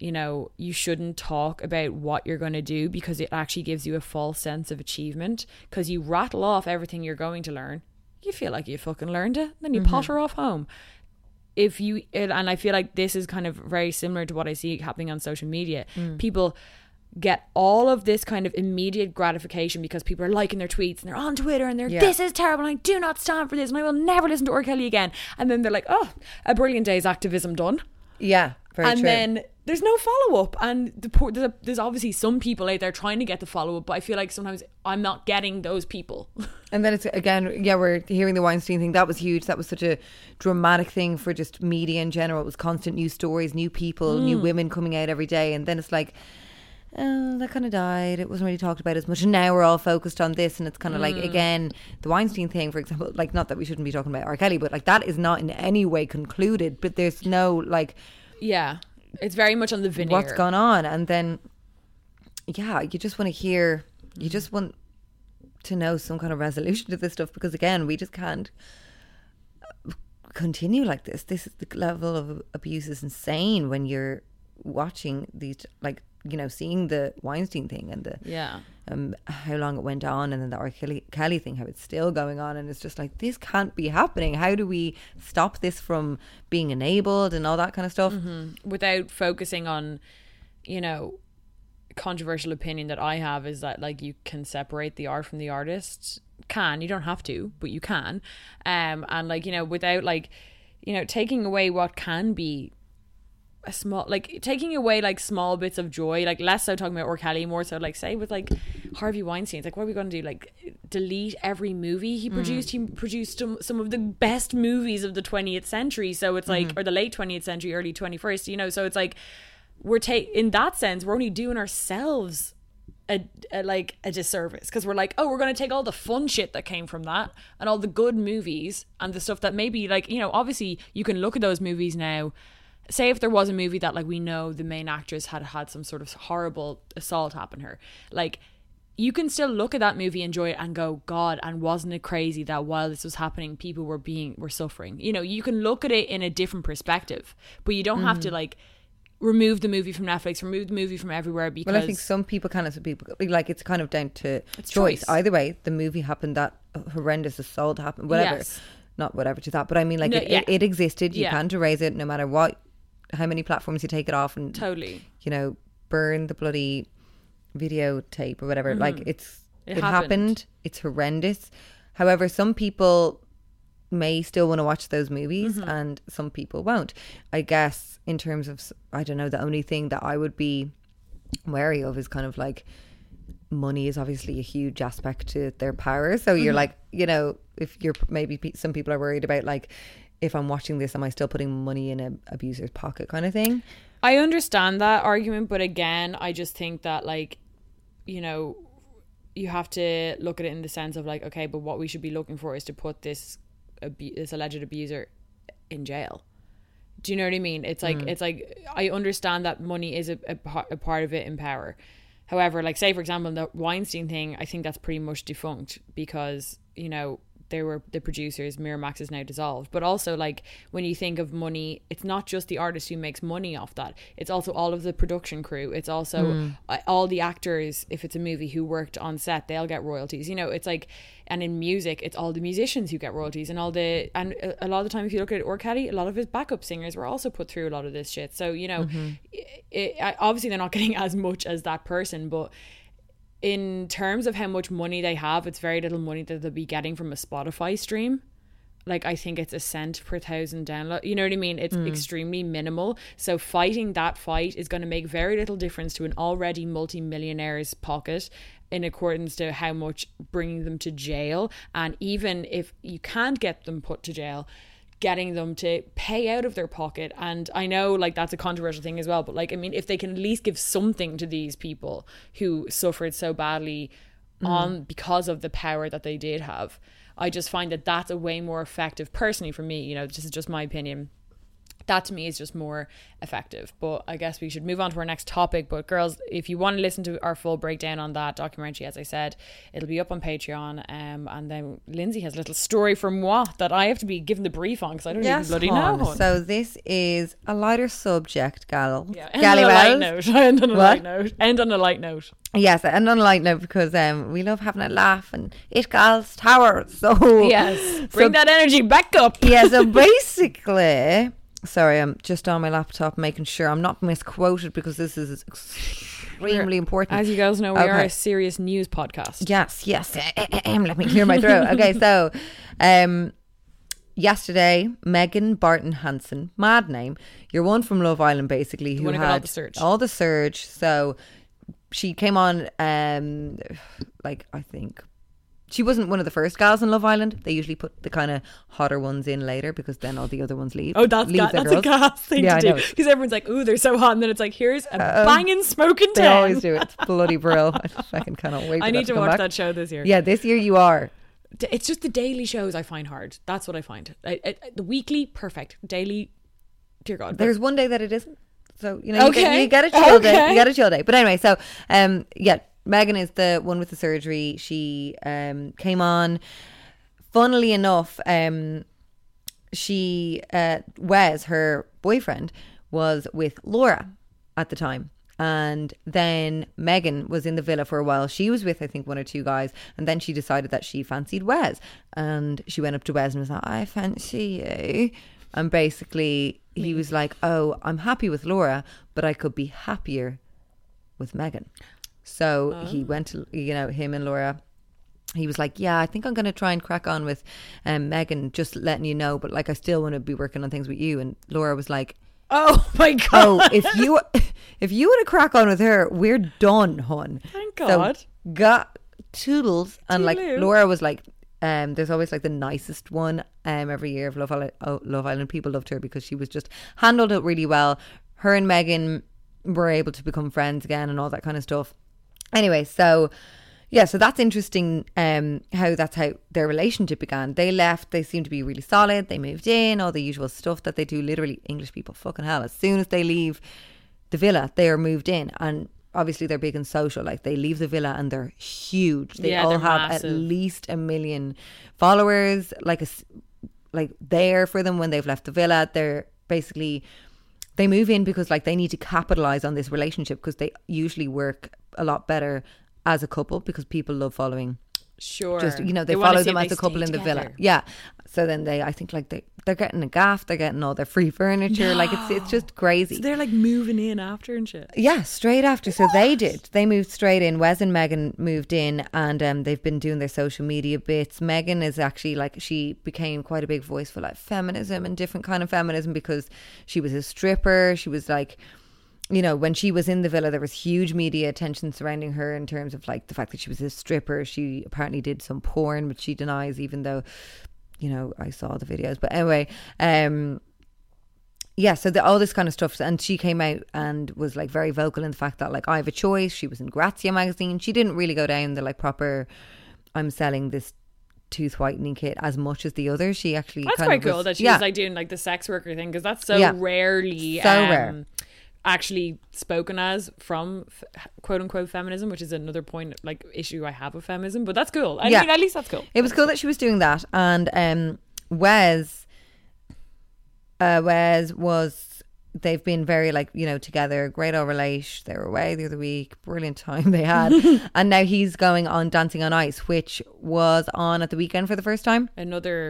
you know, you shouldn't talk about what you're going to do because it actually gives you a false sense of achievement because you rattle off everything you're going to learn. You feel like you fucking learned it, then you mm-hmm. potter off home. If you, it, and I feel like this is kind of very similar to what I see happening on social media. Mm. People get all of this kind of immediate gratification because people are liking their tweets and they're on Twitter and they're Yeah. this is terrible and I do not stand for this and I will never listen to R. Kelly again. And then they're like, oh, a brilliant day's activism done. Yeah, very and true. then there's no follow up. And the poor, there's, a, there's obviously some people out there trying to get the follow up, but I feel like sometimes I'm not getting those people. And then it's again, yeah, we're hearing the Weinstein thing. That was huge. That was such a dramatic thing for just media in general. It was constant new stories, new people, new mm. women coming out every day. And then it's like, oh, that kind of died. It wasn't really talked about as much. And now we're all focused on this. And it's kind of like, mm. again, the Weinstein thing, for example, like, not that we shouldn't be talking about R. Kelly, but like, that is not in any way concluded. But there's no, like, yeah. It's very much on the veneer. what's gone on and then yeah you just want to hear you just want to know some kind of resolution to this stuff because again we just can't uh, continue like this this is the level of abuse is insane when you're watching these like you know seeing the Weinstein thing and the Yeah. um how long it went on and then the R. Kelly, Kelly thing how it's still going on and it's just like this can't be happening how do we stop this from being enabled and all that kind of stuff without focusing on, you know, controversial opinion that I have is that like you can separate the art from the artist. Can you don't have to, but you can. Um, and like you know, without like, you know, taking away what can be a small like taking away like small bits of joy like less so talking about R. Kelly more so like say with like Harvey Weinstein it's like what are we going to do? Like delete every movie he mm. produced? He produced some, some of the best movies of the 20th century. So it's like mm-hmm. or the late 20th century early 21st you know? So it's like we're take in that sense we're only doing ourselves a, a like a disservice. Because we're like oh we're going to take all the fun shit that came from that and all the good movies and the stuff that maybe like you know obviously you can look at those movies now say if there was a movie that like we know the main actress had had some sort of horrible assault happen to her like you can still look at that movie enjoy it and go god and wasn't it crazy that while this was happening people were being were suffering you know you can look at it in a different perspective but you don't have to mm-hmm. like remove the movie from netflix remove the movie from everywhere because Well, I think some people can, and some people like it's kind of down to choice. choice. Either way, the movie happened, that horrendous assault happened, whatever. Yes. Not whatever to that, but I mean, like No, it, yeah. it, it existed. You Yeah. can't erase it, no matter what, how many platforms you take it off, and totally you know, burn the bloody videotape or whatever. Like it's Mm-hmm. It it, happened. happened. It's horrendous. However, some people may still want to watch those movies Mm-hmm. and some people won't. I guess in terms of I don't know, the only thing that I would be wary of is kind of like money is obviously a huge aspect to their power. So Mm-hmm. you're like, you know, if you're maybe some people are worried about like if I'm watching this, am I still putting money in a abuser's pocket kind of thing? I understand that argument, but again, I just think that like, you know, you have to look at it in the sense of like, okay, but what we should be looking for is to put this abu- this alleged abuser in jail. Do you know what I mean? It's like mm. it's like I understand that money is a, a, a part of it in power. However, like say for example, the Weinstein thing, I think that's pretty much defunct because you know they were the producers. Miramax is now dissolved, but also like when you think of money, it's not just the artist who makes money off that. It's also all of the production crew. It's also uh, all the actors. If it's a movie who worked on set, they'll get royalties. You know, it's like and in music, it's all the musicians who get royalties and all the and a lot of the time, if you look at R. Kelly, a lot of his backup singers were also put through a lot of this shit. So you know, it, it, obviously they're not getting as much as that person, but in terms of how much money they have, it's very little money that they'll be getting from a Spotify stream. Like I think it's a cent per thousand download. You know what I mean? It's mm. extremely minimal. So fighting that fight is going to make very little difference to an already multi-millionaire's pocket in accordance to how much bringing them to jail. And even if you can't get them put to jail, getting them to pay out of their pocket. And I know like that's a controversial thing as well, but like I mean if they can at least give something to these people who suffered so badly mm. on because of the power that they did have. I just find that that's a way more effective personally for me, you know, this is just my opinion. That to me is just more effective. But I guess we should move on to our next topic. But girls, if you want to listen to our full breakdown on that documentary, as I said, it'll be up on Patreon. Um, and then Lindsay has a little story from moi that I have to be given the brief on because I don't even bloody know. So this is a lighter subject, gal. Yeah, end on a light note. End on a What? light note. End on a light note. Yes, and on a light note because um, we love having a laugh and it gals tower. So Yes. Bring so, that energy back up. yeah. So basically, sorry, I'm just on my laptop making sure I'm not misquoted because this is extremely important. As you guys know, we are a serious news podcast. Yes, yes. Let me clear my throat. Okay, so um yesterday, Megan Barton Hanson, mad name. You're one from Love Island basically who had all the surge. all the surge. So she came on um like I think she wasn't one of the first gals in Love Island. They usually put the kind of hotter ones in later because then all the other ones leave. Oh, that's leave that's a gas thing Yeah, to do because everyone's like, "Ooh, they're so hot," and then it's like, "Here's a banging smoking They ten." always do. it. It's bloody brill. I fucking cannot wait. For I need to come watch back. that show this year. Yeah, this year you are. It's just the daily shows I find hard. That's what I find. I, I, the weekly, perfect. Daily, dear God. There's one day that it isn't. So you know, you, get, Okay. you get a chill day. Okay. You get a chill day. But anyway, so um, yeah, Megan is the one with the surgery. She um came on. Funnily enough, um, she uh Wes, her boyfriend, was with Laura at the time. And then Megan was in the villa for a while. She was with, I think, one or two guys. And then she decided that she fancied Wes. And she went up to Wes and was like, I fancy you. And basically, he was like, Oh, I'm happy with Laura, but I could be happier with Megan. So he went to, you know, him and Laura. He was like, Yeah, I think I'm going to try and crack on with um, Megan, just letting you know. But like, I still want to be working on things with you. And Laura was like, oh my God. Oh, if you if you want to crack on with her, we're done, hon." Thank So, God. got toodles, and like Laura was like, um, there's always like the nicest one um every year of Love Island. Oh, Love Island people loved her because she was just handled it really well. Her and Megan were able to become friends again and all that kind of stuff. Anyway, so yeah, so that's interesting. Um, how that's how their relationship began. They left. They seem to be really solid. They moved in. All the usual stuff that they do. Literally, English people, fucking hell. As soon as they leave the villa, they are moved in, and obviously they're big and social. Like they leave the villa and they're huge. They Yeah, all have massive. at least a million followers. Like a s- like there for them when they've left the villa. They're basically they move in because like they need to capitalize on this relationship because they usually work a lot better as a couple because people love following Sure. just you know they, wanna follow them as a couple in the villa yeah so then they i think like they they're getting a gaff they're getting all their free furniture like it's it's just crazy So they're like moving in after and shit. yeah, straight after. So they did. They moved straight in. Wes and Megan moved in, and um, they've been doing their social media bits. Megan is actually like she became quite a big voice for like feminism and different kind of feminism because she was a stripper. She was like, you know, when she was in the villa, there was huge media attention surrounding her in terms of like the fact that she was a stripper. She apparently did some porn, which she denies, even though, you know, I saw the videos. But anyway, um yeah, so the, all this kind of stuff, and she came out and was like very vocal in the fact that like I have a choice. She was in Grazia magazine. She didn't really go down the like proper. I'm selling this tooth whitening kit as much as the others. She actually That's kind quite cool was- that she's yeah. like doing like the sex worker thing because that's so Yeah. rarely So um, rare. Actually spoken as from f- quote unquote feminism, which is another point like issue I have with feminism. But that's cool. I Yeah. mean, at least that's cool. It was cool that she was doing that, and um, Wes, uh, Wes was. They've been very like you know together, great old relation. They were away the other week, brilliant time they had, and now he's going on Dancing on Ice, which was on at the weekend for the first time. Another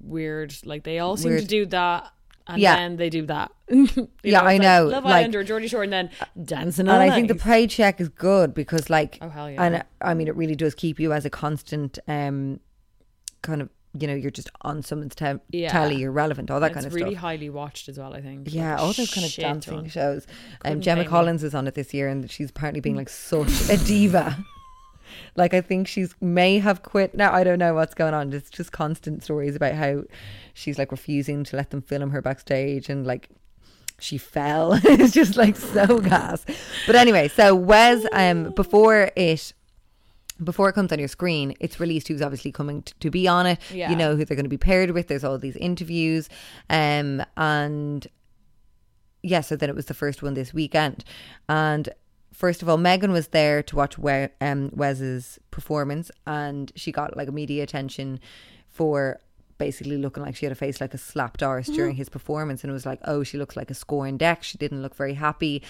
weird like they all seem Weird. to do that. And Yeah. then they do that. Yeah, it's I like know, Love like- Island or Geordie Shore, and then dancing on and I think the paycheck is good because like Oh, hell yeah. and I mean it really does keep you as a constant um kind of you know you're just on someone's te- Yeah. telly you're relevant all that it's kind of really stuff really highly watched as well. I think. yeah Like, all those kind of dancing shows um Couldn't Gemma pay me. Collins is on it this year and she's apparently being like such a diva like I think she's may have quit now I don't know what's going on it's just constant stories about how she's like refusing to let them film her backstage and like she fell. it's just like so gas. But anyway, so Wes, um, before it before it comes on your screen, it's released who's obviously coming t- to be on it. Yeah. You know who they're going to be paired with. There's all these interviews, um, and yeah, so then it was the first one this weekend, and first of all, Megan was there to watch we- um, Wes's performance, and she got like media attention for basically looking like she had a face like a slapped arse during his performance, and it was like, oh, she looks like a scoring deck. She didn't look very happy.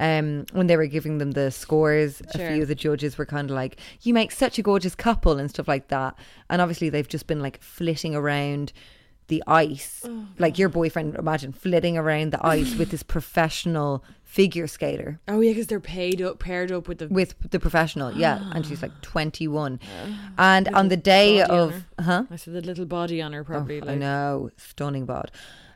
Um, when they were giving them the scores, a few of the judges were kind of like, "You make such a gorgeous couple" and stuff like that. And obviously, they've just been like flitting around the ice. like your boyfriend, imagine flitting around the ice with this professional figure skater Oh yeah, because they're paid up, paired up with the. with the professional. Yeah, and she's like 21. And on the day of huh? I said the little body on her probably. Oh, like, I know, stunning bod.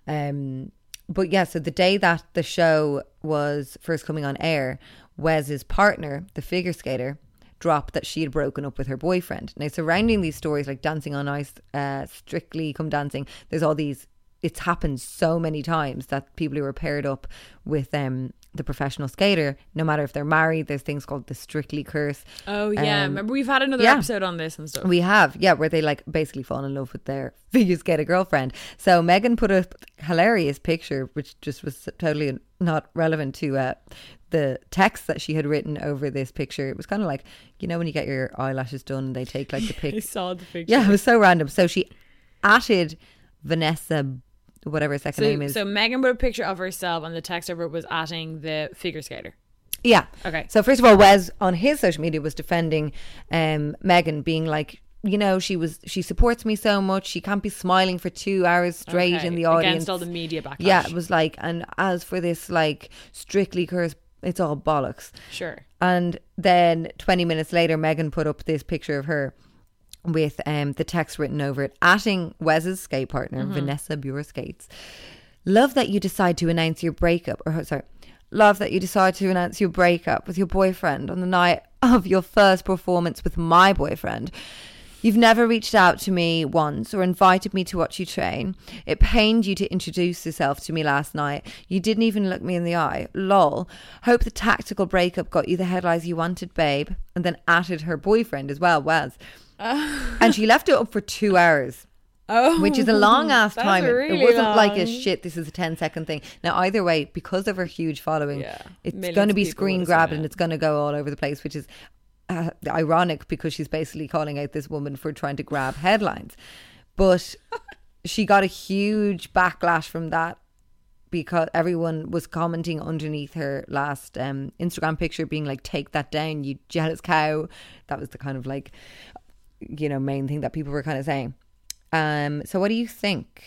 Um, but yeah, so the day that the show was first coming on air, Wes's partner, the figure skater, dropped that she had broken up with her boyfriend. Now, surrounding these stories like Dancing on Ice, uh, Strictly Come Dancing, there's all these. It's happened so many times that people who are paired up with um the professional skater, no matter if they're married, there's things called the Strictly curse. Oh yeah, Um, remember we've had another yeah. episode on this and stuff. We have, yeah, where they like basically fall in love with their figure skater girlfriend. So Megan put a hilarious picture, which just was totally not relevant to uh, the text that she had written over this picture. It was kind of like, you know, when you get your eyelashes done, they take like the pic. I saw the picture. yeah, it was so random. So she added Vanessa, whatever her second So, name is. so Megan put a picture of herself, and the text over it was atting the figure skater. Yeah. Okay. So first of all, Wes on his social media was defending um, Megan, being like, you know, she was she supports me so much. She can't be smiling for two hours straight Okay, in the audience against all the media backlash. Yeah, it was like, and as for this like strictly curse, it's all bollocks. Sure. And then 20 minutes later, Megan put up this picture of her with um, the text written over it, atting Wes's skate partner, Mm-hmm. Vanessa Bauer Skates. Love that you decide to announce your breakup, or sorry, love that you decide to announce your breakup with your boyfriend on the night of your first performance with my boyfriend. You've never reached out to me once or invited me to watch you train. It pained you to introduce yourself to me last night. You didn't even look me in the eye. Lol. Hope the tactical breakup got you the headlines you wanted, babe. And then added her boyfriend as well, Wes. and she left it up for two hours. Oh, Which is a long ass time. It- really it wasn't like a shit, this is a 10 second thing. Now, either way, because of her huge following, Yeah, it's going to be screen grabbed it. and it's going to go all over the place, which is uh, ironic because she's basically calling out this woman for trying to grab headlines. But she got a huge backlash from that because everyone was commenting underneath her last um, Instagram picture, being like, "Take that down, you jealous cow." That was the kind of like, you know, main thing that people were kind of saying. Um, so, what do you think?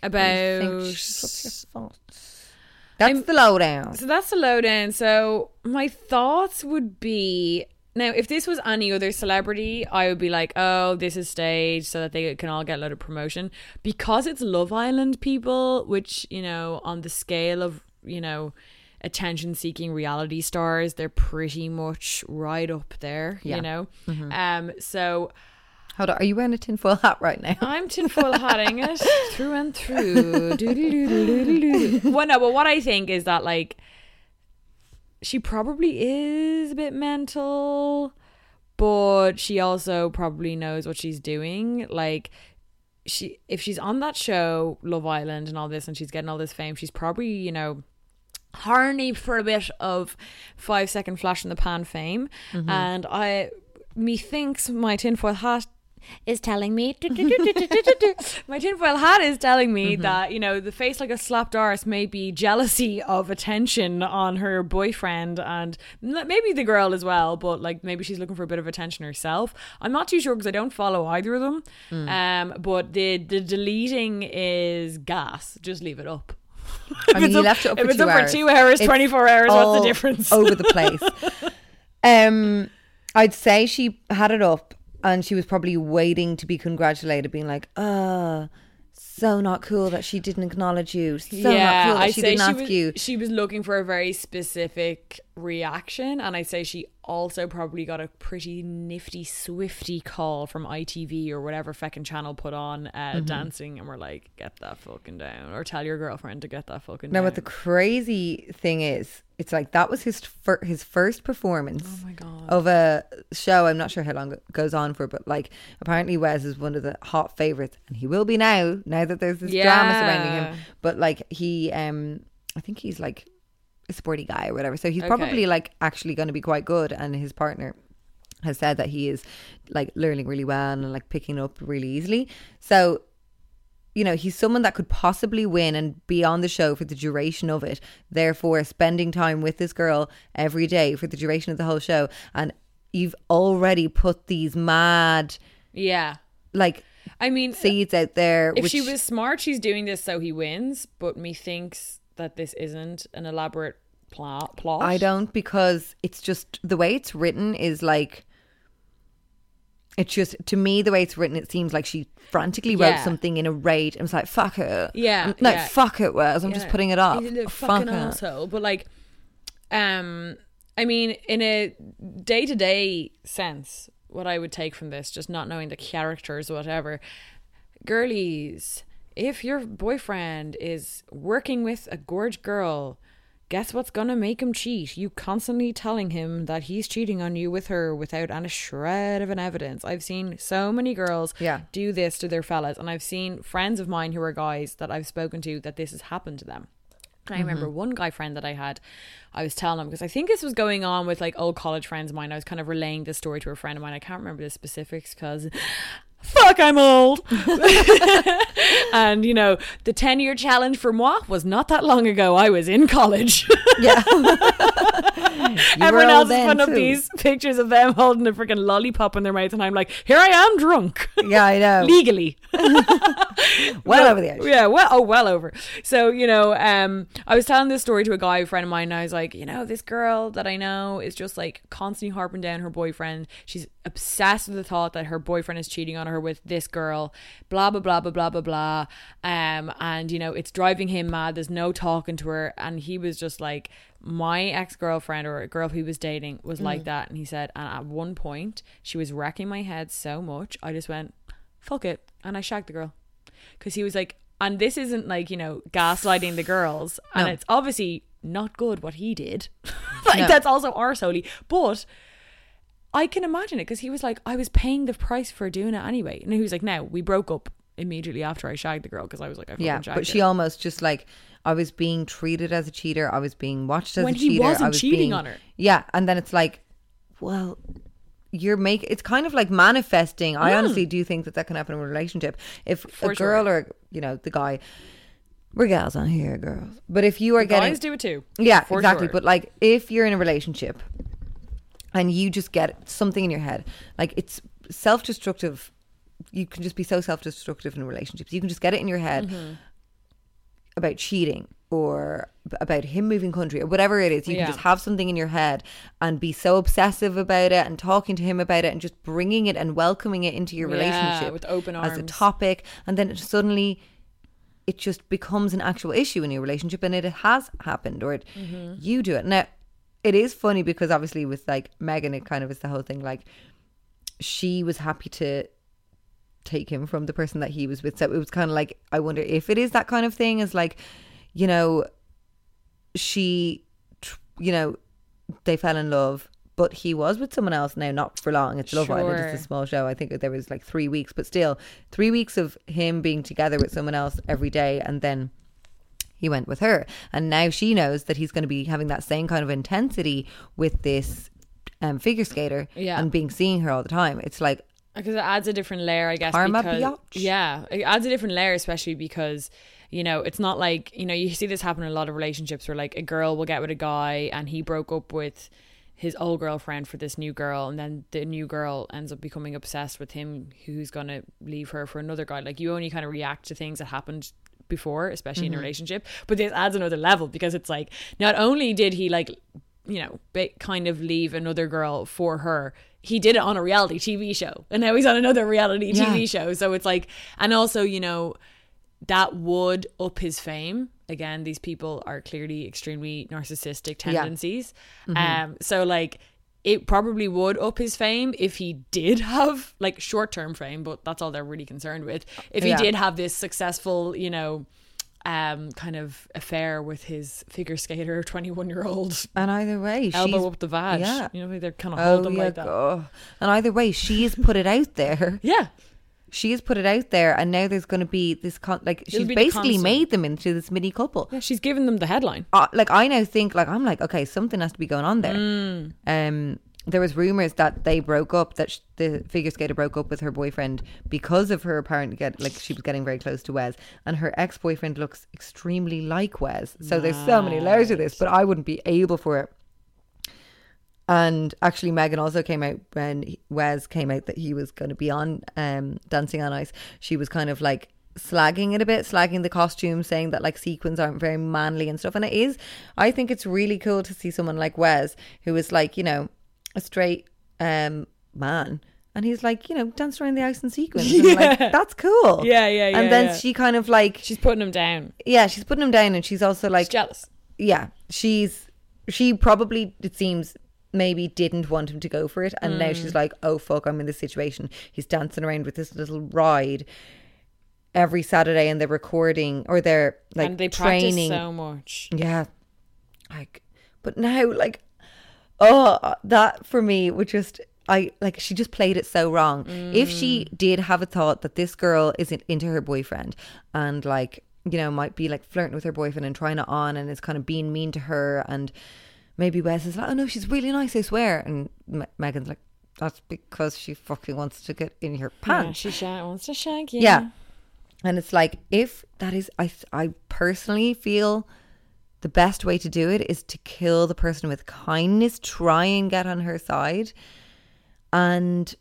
What do you think? About What's your thoughts? That's the lowdown. So that's the lowdown. So my thoughts would be now if this was any other celebrity, I would be like, oh, this is staged so that they can all get a lot of promotion. Because it's Love Island people, which, you know, on the scale of, you know, attention seeking reality stars, they're pretty much right up there, Yeah. you know? Um so Hold on, are you wearing a tinfoil hat right now? I'm tinfoil hatting it through and through. Well, no, but what I think is that like she probably is a bit mental, but she also probably knows what she's doing. Like she, if she's on that show, Love Island, and all this, and she's getting all this fame, she's probably you know horny for a bit of five second flash in the pan fame, mm-hmm. and I methinks my tinfoil hat is telling me my tinfoil hat is telling me mm-hmm. that you know the face like a slapped arse may be jealousy of attention on her boyfriend and maybe the girl as well but like maybe she's looking for a bit of attention herself. I'm not too sure because i don't follow either of them. Mm. Um but the the deleting is gas. Just leave it up I mean, you left it up for two up for hours. two hours, 24 hours, what's the difference? Over the place. um, I'd say she had it up and she was probably waiting to be congratulated, being like, "Uh, so not cool that she didn't acknowledge you. So not cool that I'd she didn't ask was, you." She was looking for a very specific reaction, and I'd say she also probably got a pretty nifty, swifty call from ITV or whatever fucking channel put on uh, Mm-hmm. dancing, and we're like, "Get that fucking down," or tell your girlfriend to get that fucking down. Now, down. what the crazy thing is, it's like that was his fir- his first performance oh my god! of a show. I'm not sure how long it goes on for, but like apparently Wes is one of the hot favorites, and he will be now. Now that there's this drama surrounding him, but like he, um, I think he's like a sporty guy or whatever. So he's Okay. probably like actually going to be quite good, and his partner has said that he is like learning really well and like picking up really easily. So you know, he's someone that could possibly win and be on the show for the duration of it. Therefore, spending time with this girl every day for the duration of the whole show. And you've already put these mad, yeah. like, I mean, uh, seeds out there. if which, she was smart, she's doing this so he wins. But methinks that this isn't an elaborate plot. plot. I don't because it's just the way it's written is like. It's just to me the way it's written. It seems like she frantically wrote Yeah. something in a rage and was like, "Fuck it." Yeah, no, yeah. fuck it, Wes. I'm just putting it up. Fuck fucking it. asshole. But like, um, I mean, in a day to day sense, what I would take from this, just not knowing the characters or whatever, girlies, if your boyfriend is working with a gorge girl. Guess what's gonna make him cheat? You constantly telling him that he's cheating on you with her without any shred of an evidence. I've seen so many girls Yeah. do this to their fellas, and I've seen friends of mine who are guys that I've spoken to that this has happened to them. And I mm-hmm. remember one guy friend that I had, I was telling him because I think this was going on with like old college friends of mine. I was kind of relaying this story to a friend of mine. I can't remember the specifics because fuck, I'm old. and you know, the 10 year challenge for moi was not that long ago. I was in college. Yeah. Everyone else is putting up these pictures of them holding a freaking lollipop in their mouth, and I'm like, here I am drunk. yeah, I know. Legally. well No, over the edge. Yeah, well, oh, well over. So you know, um, I was telling this story to a guy, a friend of mine, and I was like, you know, this girl that I know is just like constantly harping down her boyfriend. She's obsessed with the thought that her boyfriend is cheating on her with this girl. Blah blah blah blah blah blah blah. Um, and you know, it's driving him mad. There's no talking to her, and he was just like. My ex girlfriend or a girl he was dating was like that, and he said, and at one point she was wrecking my head so much, I just went, "Fuck it," and I shagged the girl because he was like, and this isn't like you know gaslighting the girls, and it's obviously not good what he did. like No. that's also arseholy, but. I can imagine it because he was like, I was paying the price for doing it anyway. And he was like, no, we broke up immediately after I shagged the girl because I was like, I fucking Yeah, shagged but she her. almost just like I was being treated as a cheater. I was being watched as When a he cheater. wasn't I was cheating being, on her. Yeah, and then it's like, well, you're making. It's kind of like manifesting. I mm. honestly do think that that can happen in a relationship. If For a girl sure. or you know the guy, we're gals on here, girls. But if you are getting Guys do it too. yeah, for exactly. sure. But like, if you're in a relationship and you just get something in your head, like it's self-destructive. You can just be so self-destructive in relationships. You can just get it in your head Mm-hmm. about cheating or about him moving country or whatever it is. You Yeah. can just have something in your head and be so obsessive about it and talking to him about it and just bringing it and welcoming it into your Yeah, relationship with open arms. as a topic, and then it suddenly it just becomes an actual issue in your relationship and it has happened or it, Mm-hmm. you do it now it is funny because obviously with like megan it kind of is the whole thing like she was happy to take him from the person that he was with. So it was kind of like i wonder if it is that kind of thing is like you know she you know they fell in love but he was with someone else. Now not for long. It's love island. It's a small show. I think there was like three weeks but still three weeks of him being together with someone else every day and then he went with her and now she knows that he's going to be having that same kind of intensity with this um, figure skater Yeah. and being seeing her all the time it's like because it adds a different layer, I guess. Karma because, biatch. Yeah, it adds a different layer, especially because you know it's not like you know you see this happen in a lot of relationships where like a girl will get with a guy and he broke up with his old girlfriend for this new girl and then the new girl ends up becoming obsessed with him who's gonna leave her for another guy like you only kind of react to things that happened before especially in a relationship but this adds another level because it's like not only did he like you know, kind of leave another girl for her. He did it on a reality TV show, and now he's on another reality Yeah. TV show. So it's like, and also, you know, that would up his fame. Again, these people are clearly extremely narcissistic Yeah. tendencies. Um, so like, it probably would up his fame if he did have like short term fame, but that's all they're really concerned with. If he Yeah. did have this successful, you know, um, kind of affair with his figure skater, twenty one year old and either way elbow up the vag. yeah You know, they're kind of oh hold them yeah like that. and either way she's put it out there Yeah. She has put it out there and now there's going to be this con- like she's the basically constant. made them into this mini couple Yeah, she's given them the headline. uh, like I now think like I'm like okay something has to be going on there. Mm. Um, there was rumors that they broke up that sh- the figure skater broke up with her boyfriend because of her apparent get like she was getting very close to Wes and her ex boyfriend looks extremely like Wes. So there's so many layers of this, but I wouldn't be able for it. And actually, Megan also came out when Wes came out that he was going to be on um, Dancing on Ice. She was kind of like slagging it a bit, slagging the costume, saying that like sequins aren't very manly and stuff. And it is. I think it's really cool to see someone like Wes, who is like, you know, a straight um, man. And he's like, you know, dancing around the ice in sequins. And like, that's cool. Yeah, yeah, yeah, And then yeah. she kind of like, She's putting him down. yeah, she's putting him down and she's also like, She's jealous. yeah, she's she probably it seems maybe didn't want him to go for it, and now Mm. she's like, oh fuck, I'm in this situation. He's dancing around with this little ride every Saturday, and they're recording or they're like and they training. practice so much. Yeah, like, but now like, oh, that for me would just. I like she just played it so wrong. If she Mm. did have a thought that this girl isn't into her boyfriend and like you know might be like flirting with her boyfriend and trying it on and is kind of being mean to her and maybe Wes is like oh no she's really nice I swear and Me- Megan's like that's because she fucking wants to get in your Yeah, pants she shank, wants to shank you. yeah. And it's like if that is I I personally feel the best way to do it is to kill the person with kindness, try and get on her side. And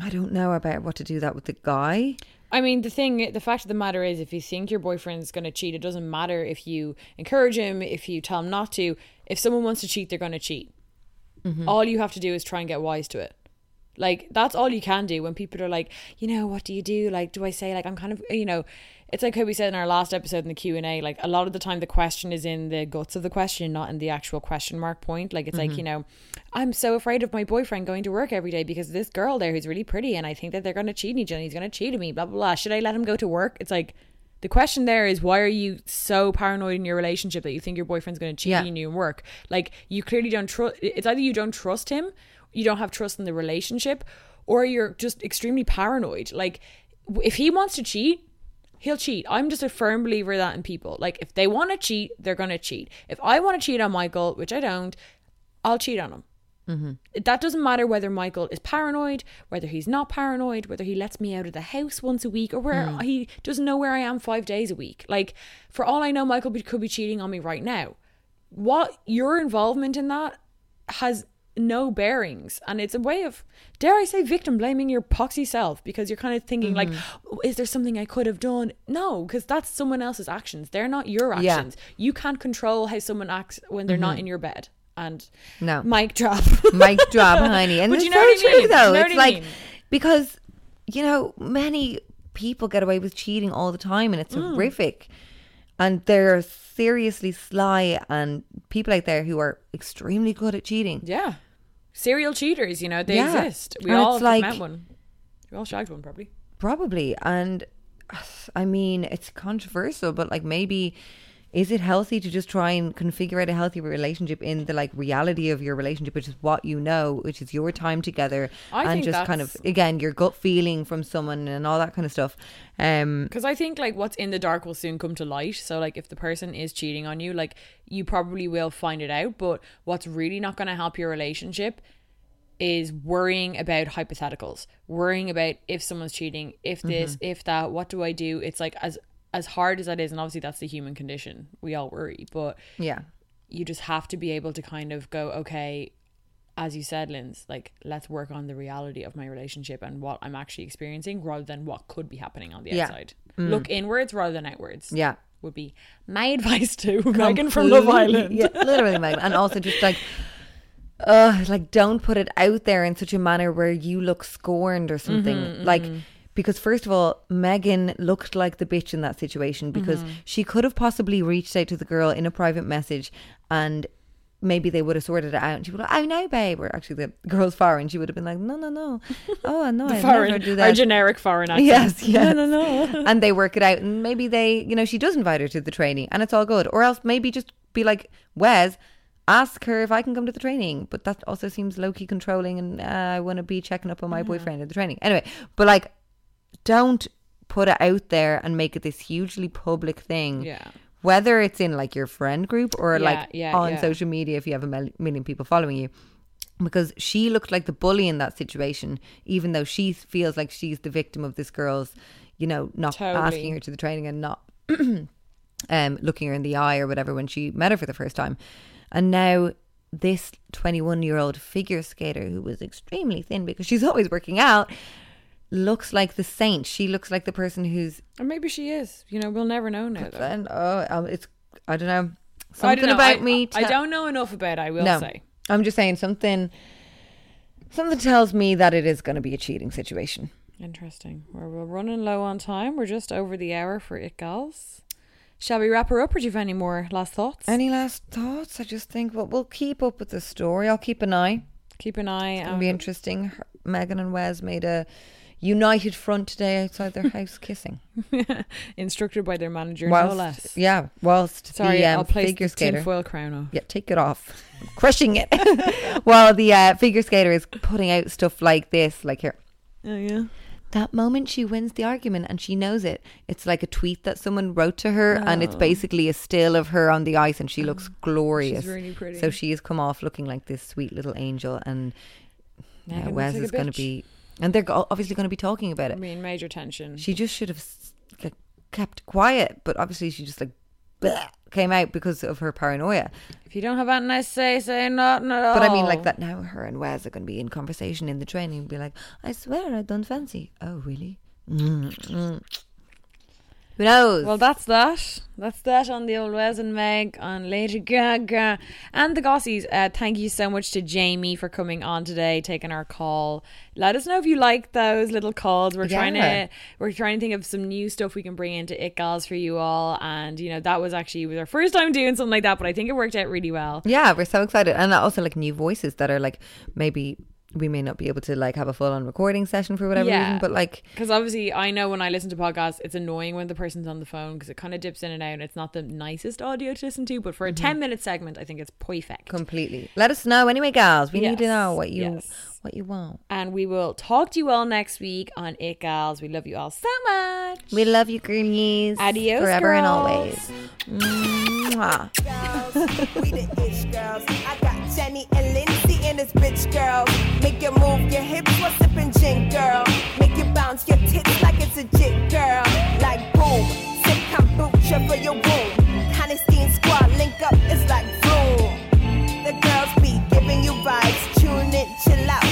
I don't know about what to do that with the guy. I mean, the thing, the fact of the matter is, if you think your boyfriend's going to cheat, it doesn't matter if you encourage him, if you tell him not to. If someone wants to cheat, they're going to cheat. Mm-hmm. All you have to do is try and get wise to it. Like, that's all you can do when people are like, you know, what do you do? Like, do I say, like, I'm kind of, you know, it's like how we said in our last episode in the Q&A, like, a lot of the time the question is in the guts of the question, not in the actual question mark point. Like, it's like, mm-hmm. you know, I'm so afraid of my boyfriend going to work every day because this girl there who's really pretty and I think that they're going to cheat on each other and he's going to cheat on me, blah, blah, blah. Should I let him go to work? It's like, the question there is why are you so paranoid in your relationship that you think your boyfriend's going to cheat Yeah. on you in work? Like you clearly don't trust. It's either you don't trust him, you don't have trust in the relationship, or you're just extremely paranoid. Like if he wants to cheat, he'll cheat. I'm just a firm believer of that in people. Like if they want to cheat, they're going to cheat. If I want to cheat on Michael, which I don't, I'll cheat on him. Mm-hmm. That doesn't matter whether Michael is paranoid, whether he's not paranoid, whether he lets me out of the house once a week, or where mm. he doesn't know where I am five days a week. Like, for all I know, Michael be- could be cheating on me right now. What your involvement in that has no bearings, and it's a way of, dare I say, victim blaming your poxy self because you're kind of thinking like, mm-hmm. oh, is there something I could have done? No, because that's someone else's actions. They're not your Yeah. actions. You can't control how someone acts when they're not mm-hmm. in your bed. And No. mic drop. Mic drop, honey. And it's you know I true, mean? though. You know it's like mean? because you know many people get away with cheating all the time, and it's Mm. horrific. And there are seriously sly and people out there who are extremely good at cheating. Yeah. Serial cheaters, you know, they Yeah. exist. We And all like- met one. We all shagged one, probably. Probably. And I mean, it's controversial, but like maybe is it healthy to just try and configure out a healthy relationship in the like reality of your relationship, which is what you know, which is your time together I and just kind of again your gut feeling from someone and all that kind of stuff. Um Because I think like what's in the dark will soon come to light. So like if the person is cheating on you, like you probably will find it out. But what's really not going to help your relationship is worrying about hypotheticals, worrying about if someone's cheating, if this, if that, what do I do? It's like as as hard as that is, and obviously that's the human condition. We all worry, but yeah. you just have to be able to kind of go, okay, as you said, Linz, like let's work on the reality of my relationship and what I'm actually experiencing rather than what could be happening on the Yeah. outside. Look inwards rather than outwards. Yeah. Would be my advice to Megan from Love Island. Yeah, literally, Megan. And also just like, uh, like don't put it out there in such a manner where you look scorned or something. Mm-hmm, like, because first of all, Megan looked like the bitch in that situation because Mm-hmm. she could have possibly reached out to the girl in a private message and. Maybe they would have sorted it out, and she would have, oh no, babe. Or actually, the girl's foreign. She would have been like, no, no, no. Oh, no, I never Foreign, do our generic foreign accent. Yes, yes. No, no, no. and they work it out, and maybe they, you know, she does invite her to the training, and it's all good. Or else maybe just be like, Wes, ask her if I can come to the training. But that also seems low key controlling, and uh, I want to be checking up on my boyfriend at the training. Anyway, but like, don't put it out there and make it this hugely public thing. Yeah. Whether it's in like your friend group or Yeah, like yeah, on yeah. social media if you have a mil- million people following you because she looked like the bully in that situation, even though she feels like she's the victim of this girl's, you know, not Totally. asking her to the training and not um, looking her in the eye or whatever when she met her for the first time. And now this 21 year old figure skater who was extremely thin because she's always working out looks like the saint. She looks like the person who's Or maybe she is. You know, we'll never know now. Though. and oh, um, it's I don't know something don't know. about I, me. I don't know enough about. it, I will no, say. I'm just saying something. Something tells me that it is going to be a cheating situation. Interesting. We're, we're running low on time. We're just over the hour for it, gals. Shall we wrap her up, or do you have any more last thoughts? Any last thoughts? I just think well, we'll keep up with the story. I'll keep an eye. Keep an eye. It'll on be interesting. Megan and Wes made a united front today outside their house kissing. Instructed by their manager, no Whilst, less. yeah, whilst Sorry, the um, I'll place figure the skater. tinfoil crown off. Yeah, take it off. I'm crushing it. While the uh, figure skater is putting out stuff like this, like here. Oh yeah. That moment she wins the argument and she knows it. It's like a tweet that someone wrote to her, and it's basically a still of her on the ice, and she looks glorious. really pretty. So she has come off looking like this sweet little angel, and yeah, Megan Wes like is going to be, and they're obviously going to be talking about it. I mean, major tension. She just should have like, kept quiet, but obviously she just like bleh, came out because of her paranoia. if you don't have anything nice to say, say nothing at all. But I mean, like that now, her and Wes are going to be in conversation in the train and be like, I swear I don't fancy. Oh, really? Mm, mm. Who knows? Well, that's that. That's that on the old Wes and Meg on Lady Gaga and the Gossies. Uh, thank you so much to Jamie for coming on today, taking our call. Let us know if you like those little calls. We're trying to we're trying to think of some new stuff we can bring into It Gals for you all. And you know that was actually was our first time doing something like that, but I think it worked out really well. yeah, we're so excited. And also, like, new voices that are like, maybe we may not be able to like have a full on recording session for whatever Yeah. reason, but like, Because obviously, I know when I listen to podcasts, it's annoying when the person's on the phone because it kind of dips in and out, and it's not the nicest audio to listen to. But for a Mm-hmm. ten minute segment, I think it's perfect. completely. Let us know anyway, gals. We need to know what you yes. what you want. and we will talk to you all next week on It Gals. We love you all so much. We love you, girlies. Adios, forever and always. Mwah. girls, we the ish girls. I got Jenny and Lindsay in this bitch, girl. Make you move your hips while sipping gin, girl. Make you bounce your tits like it's a jig, girl. Like boom, sick kombucha for your womb. Honeystine squad link up, it's like boom. The girls be giving you vibes. Tune in, chill out.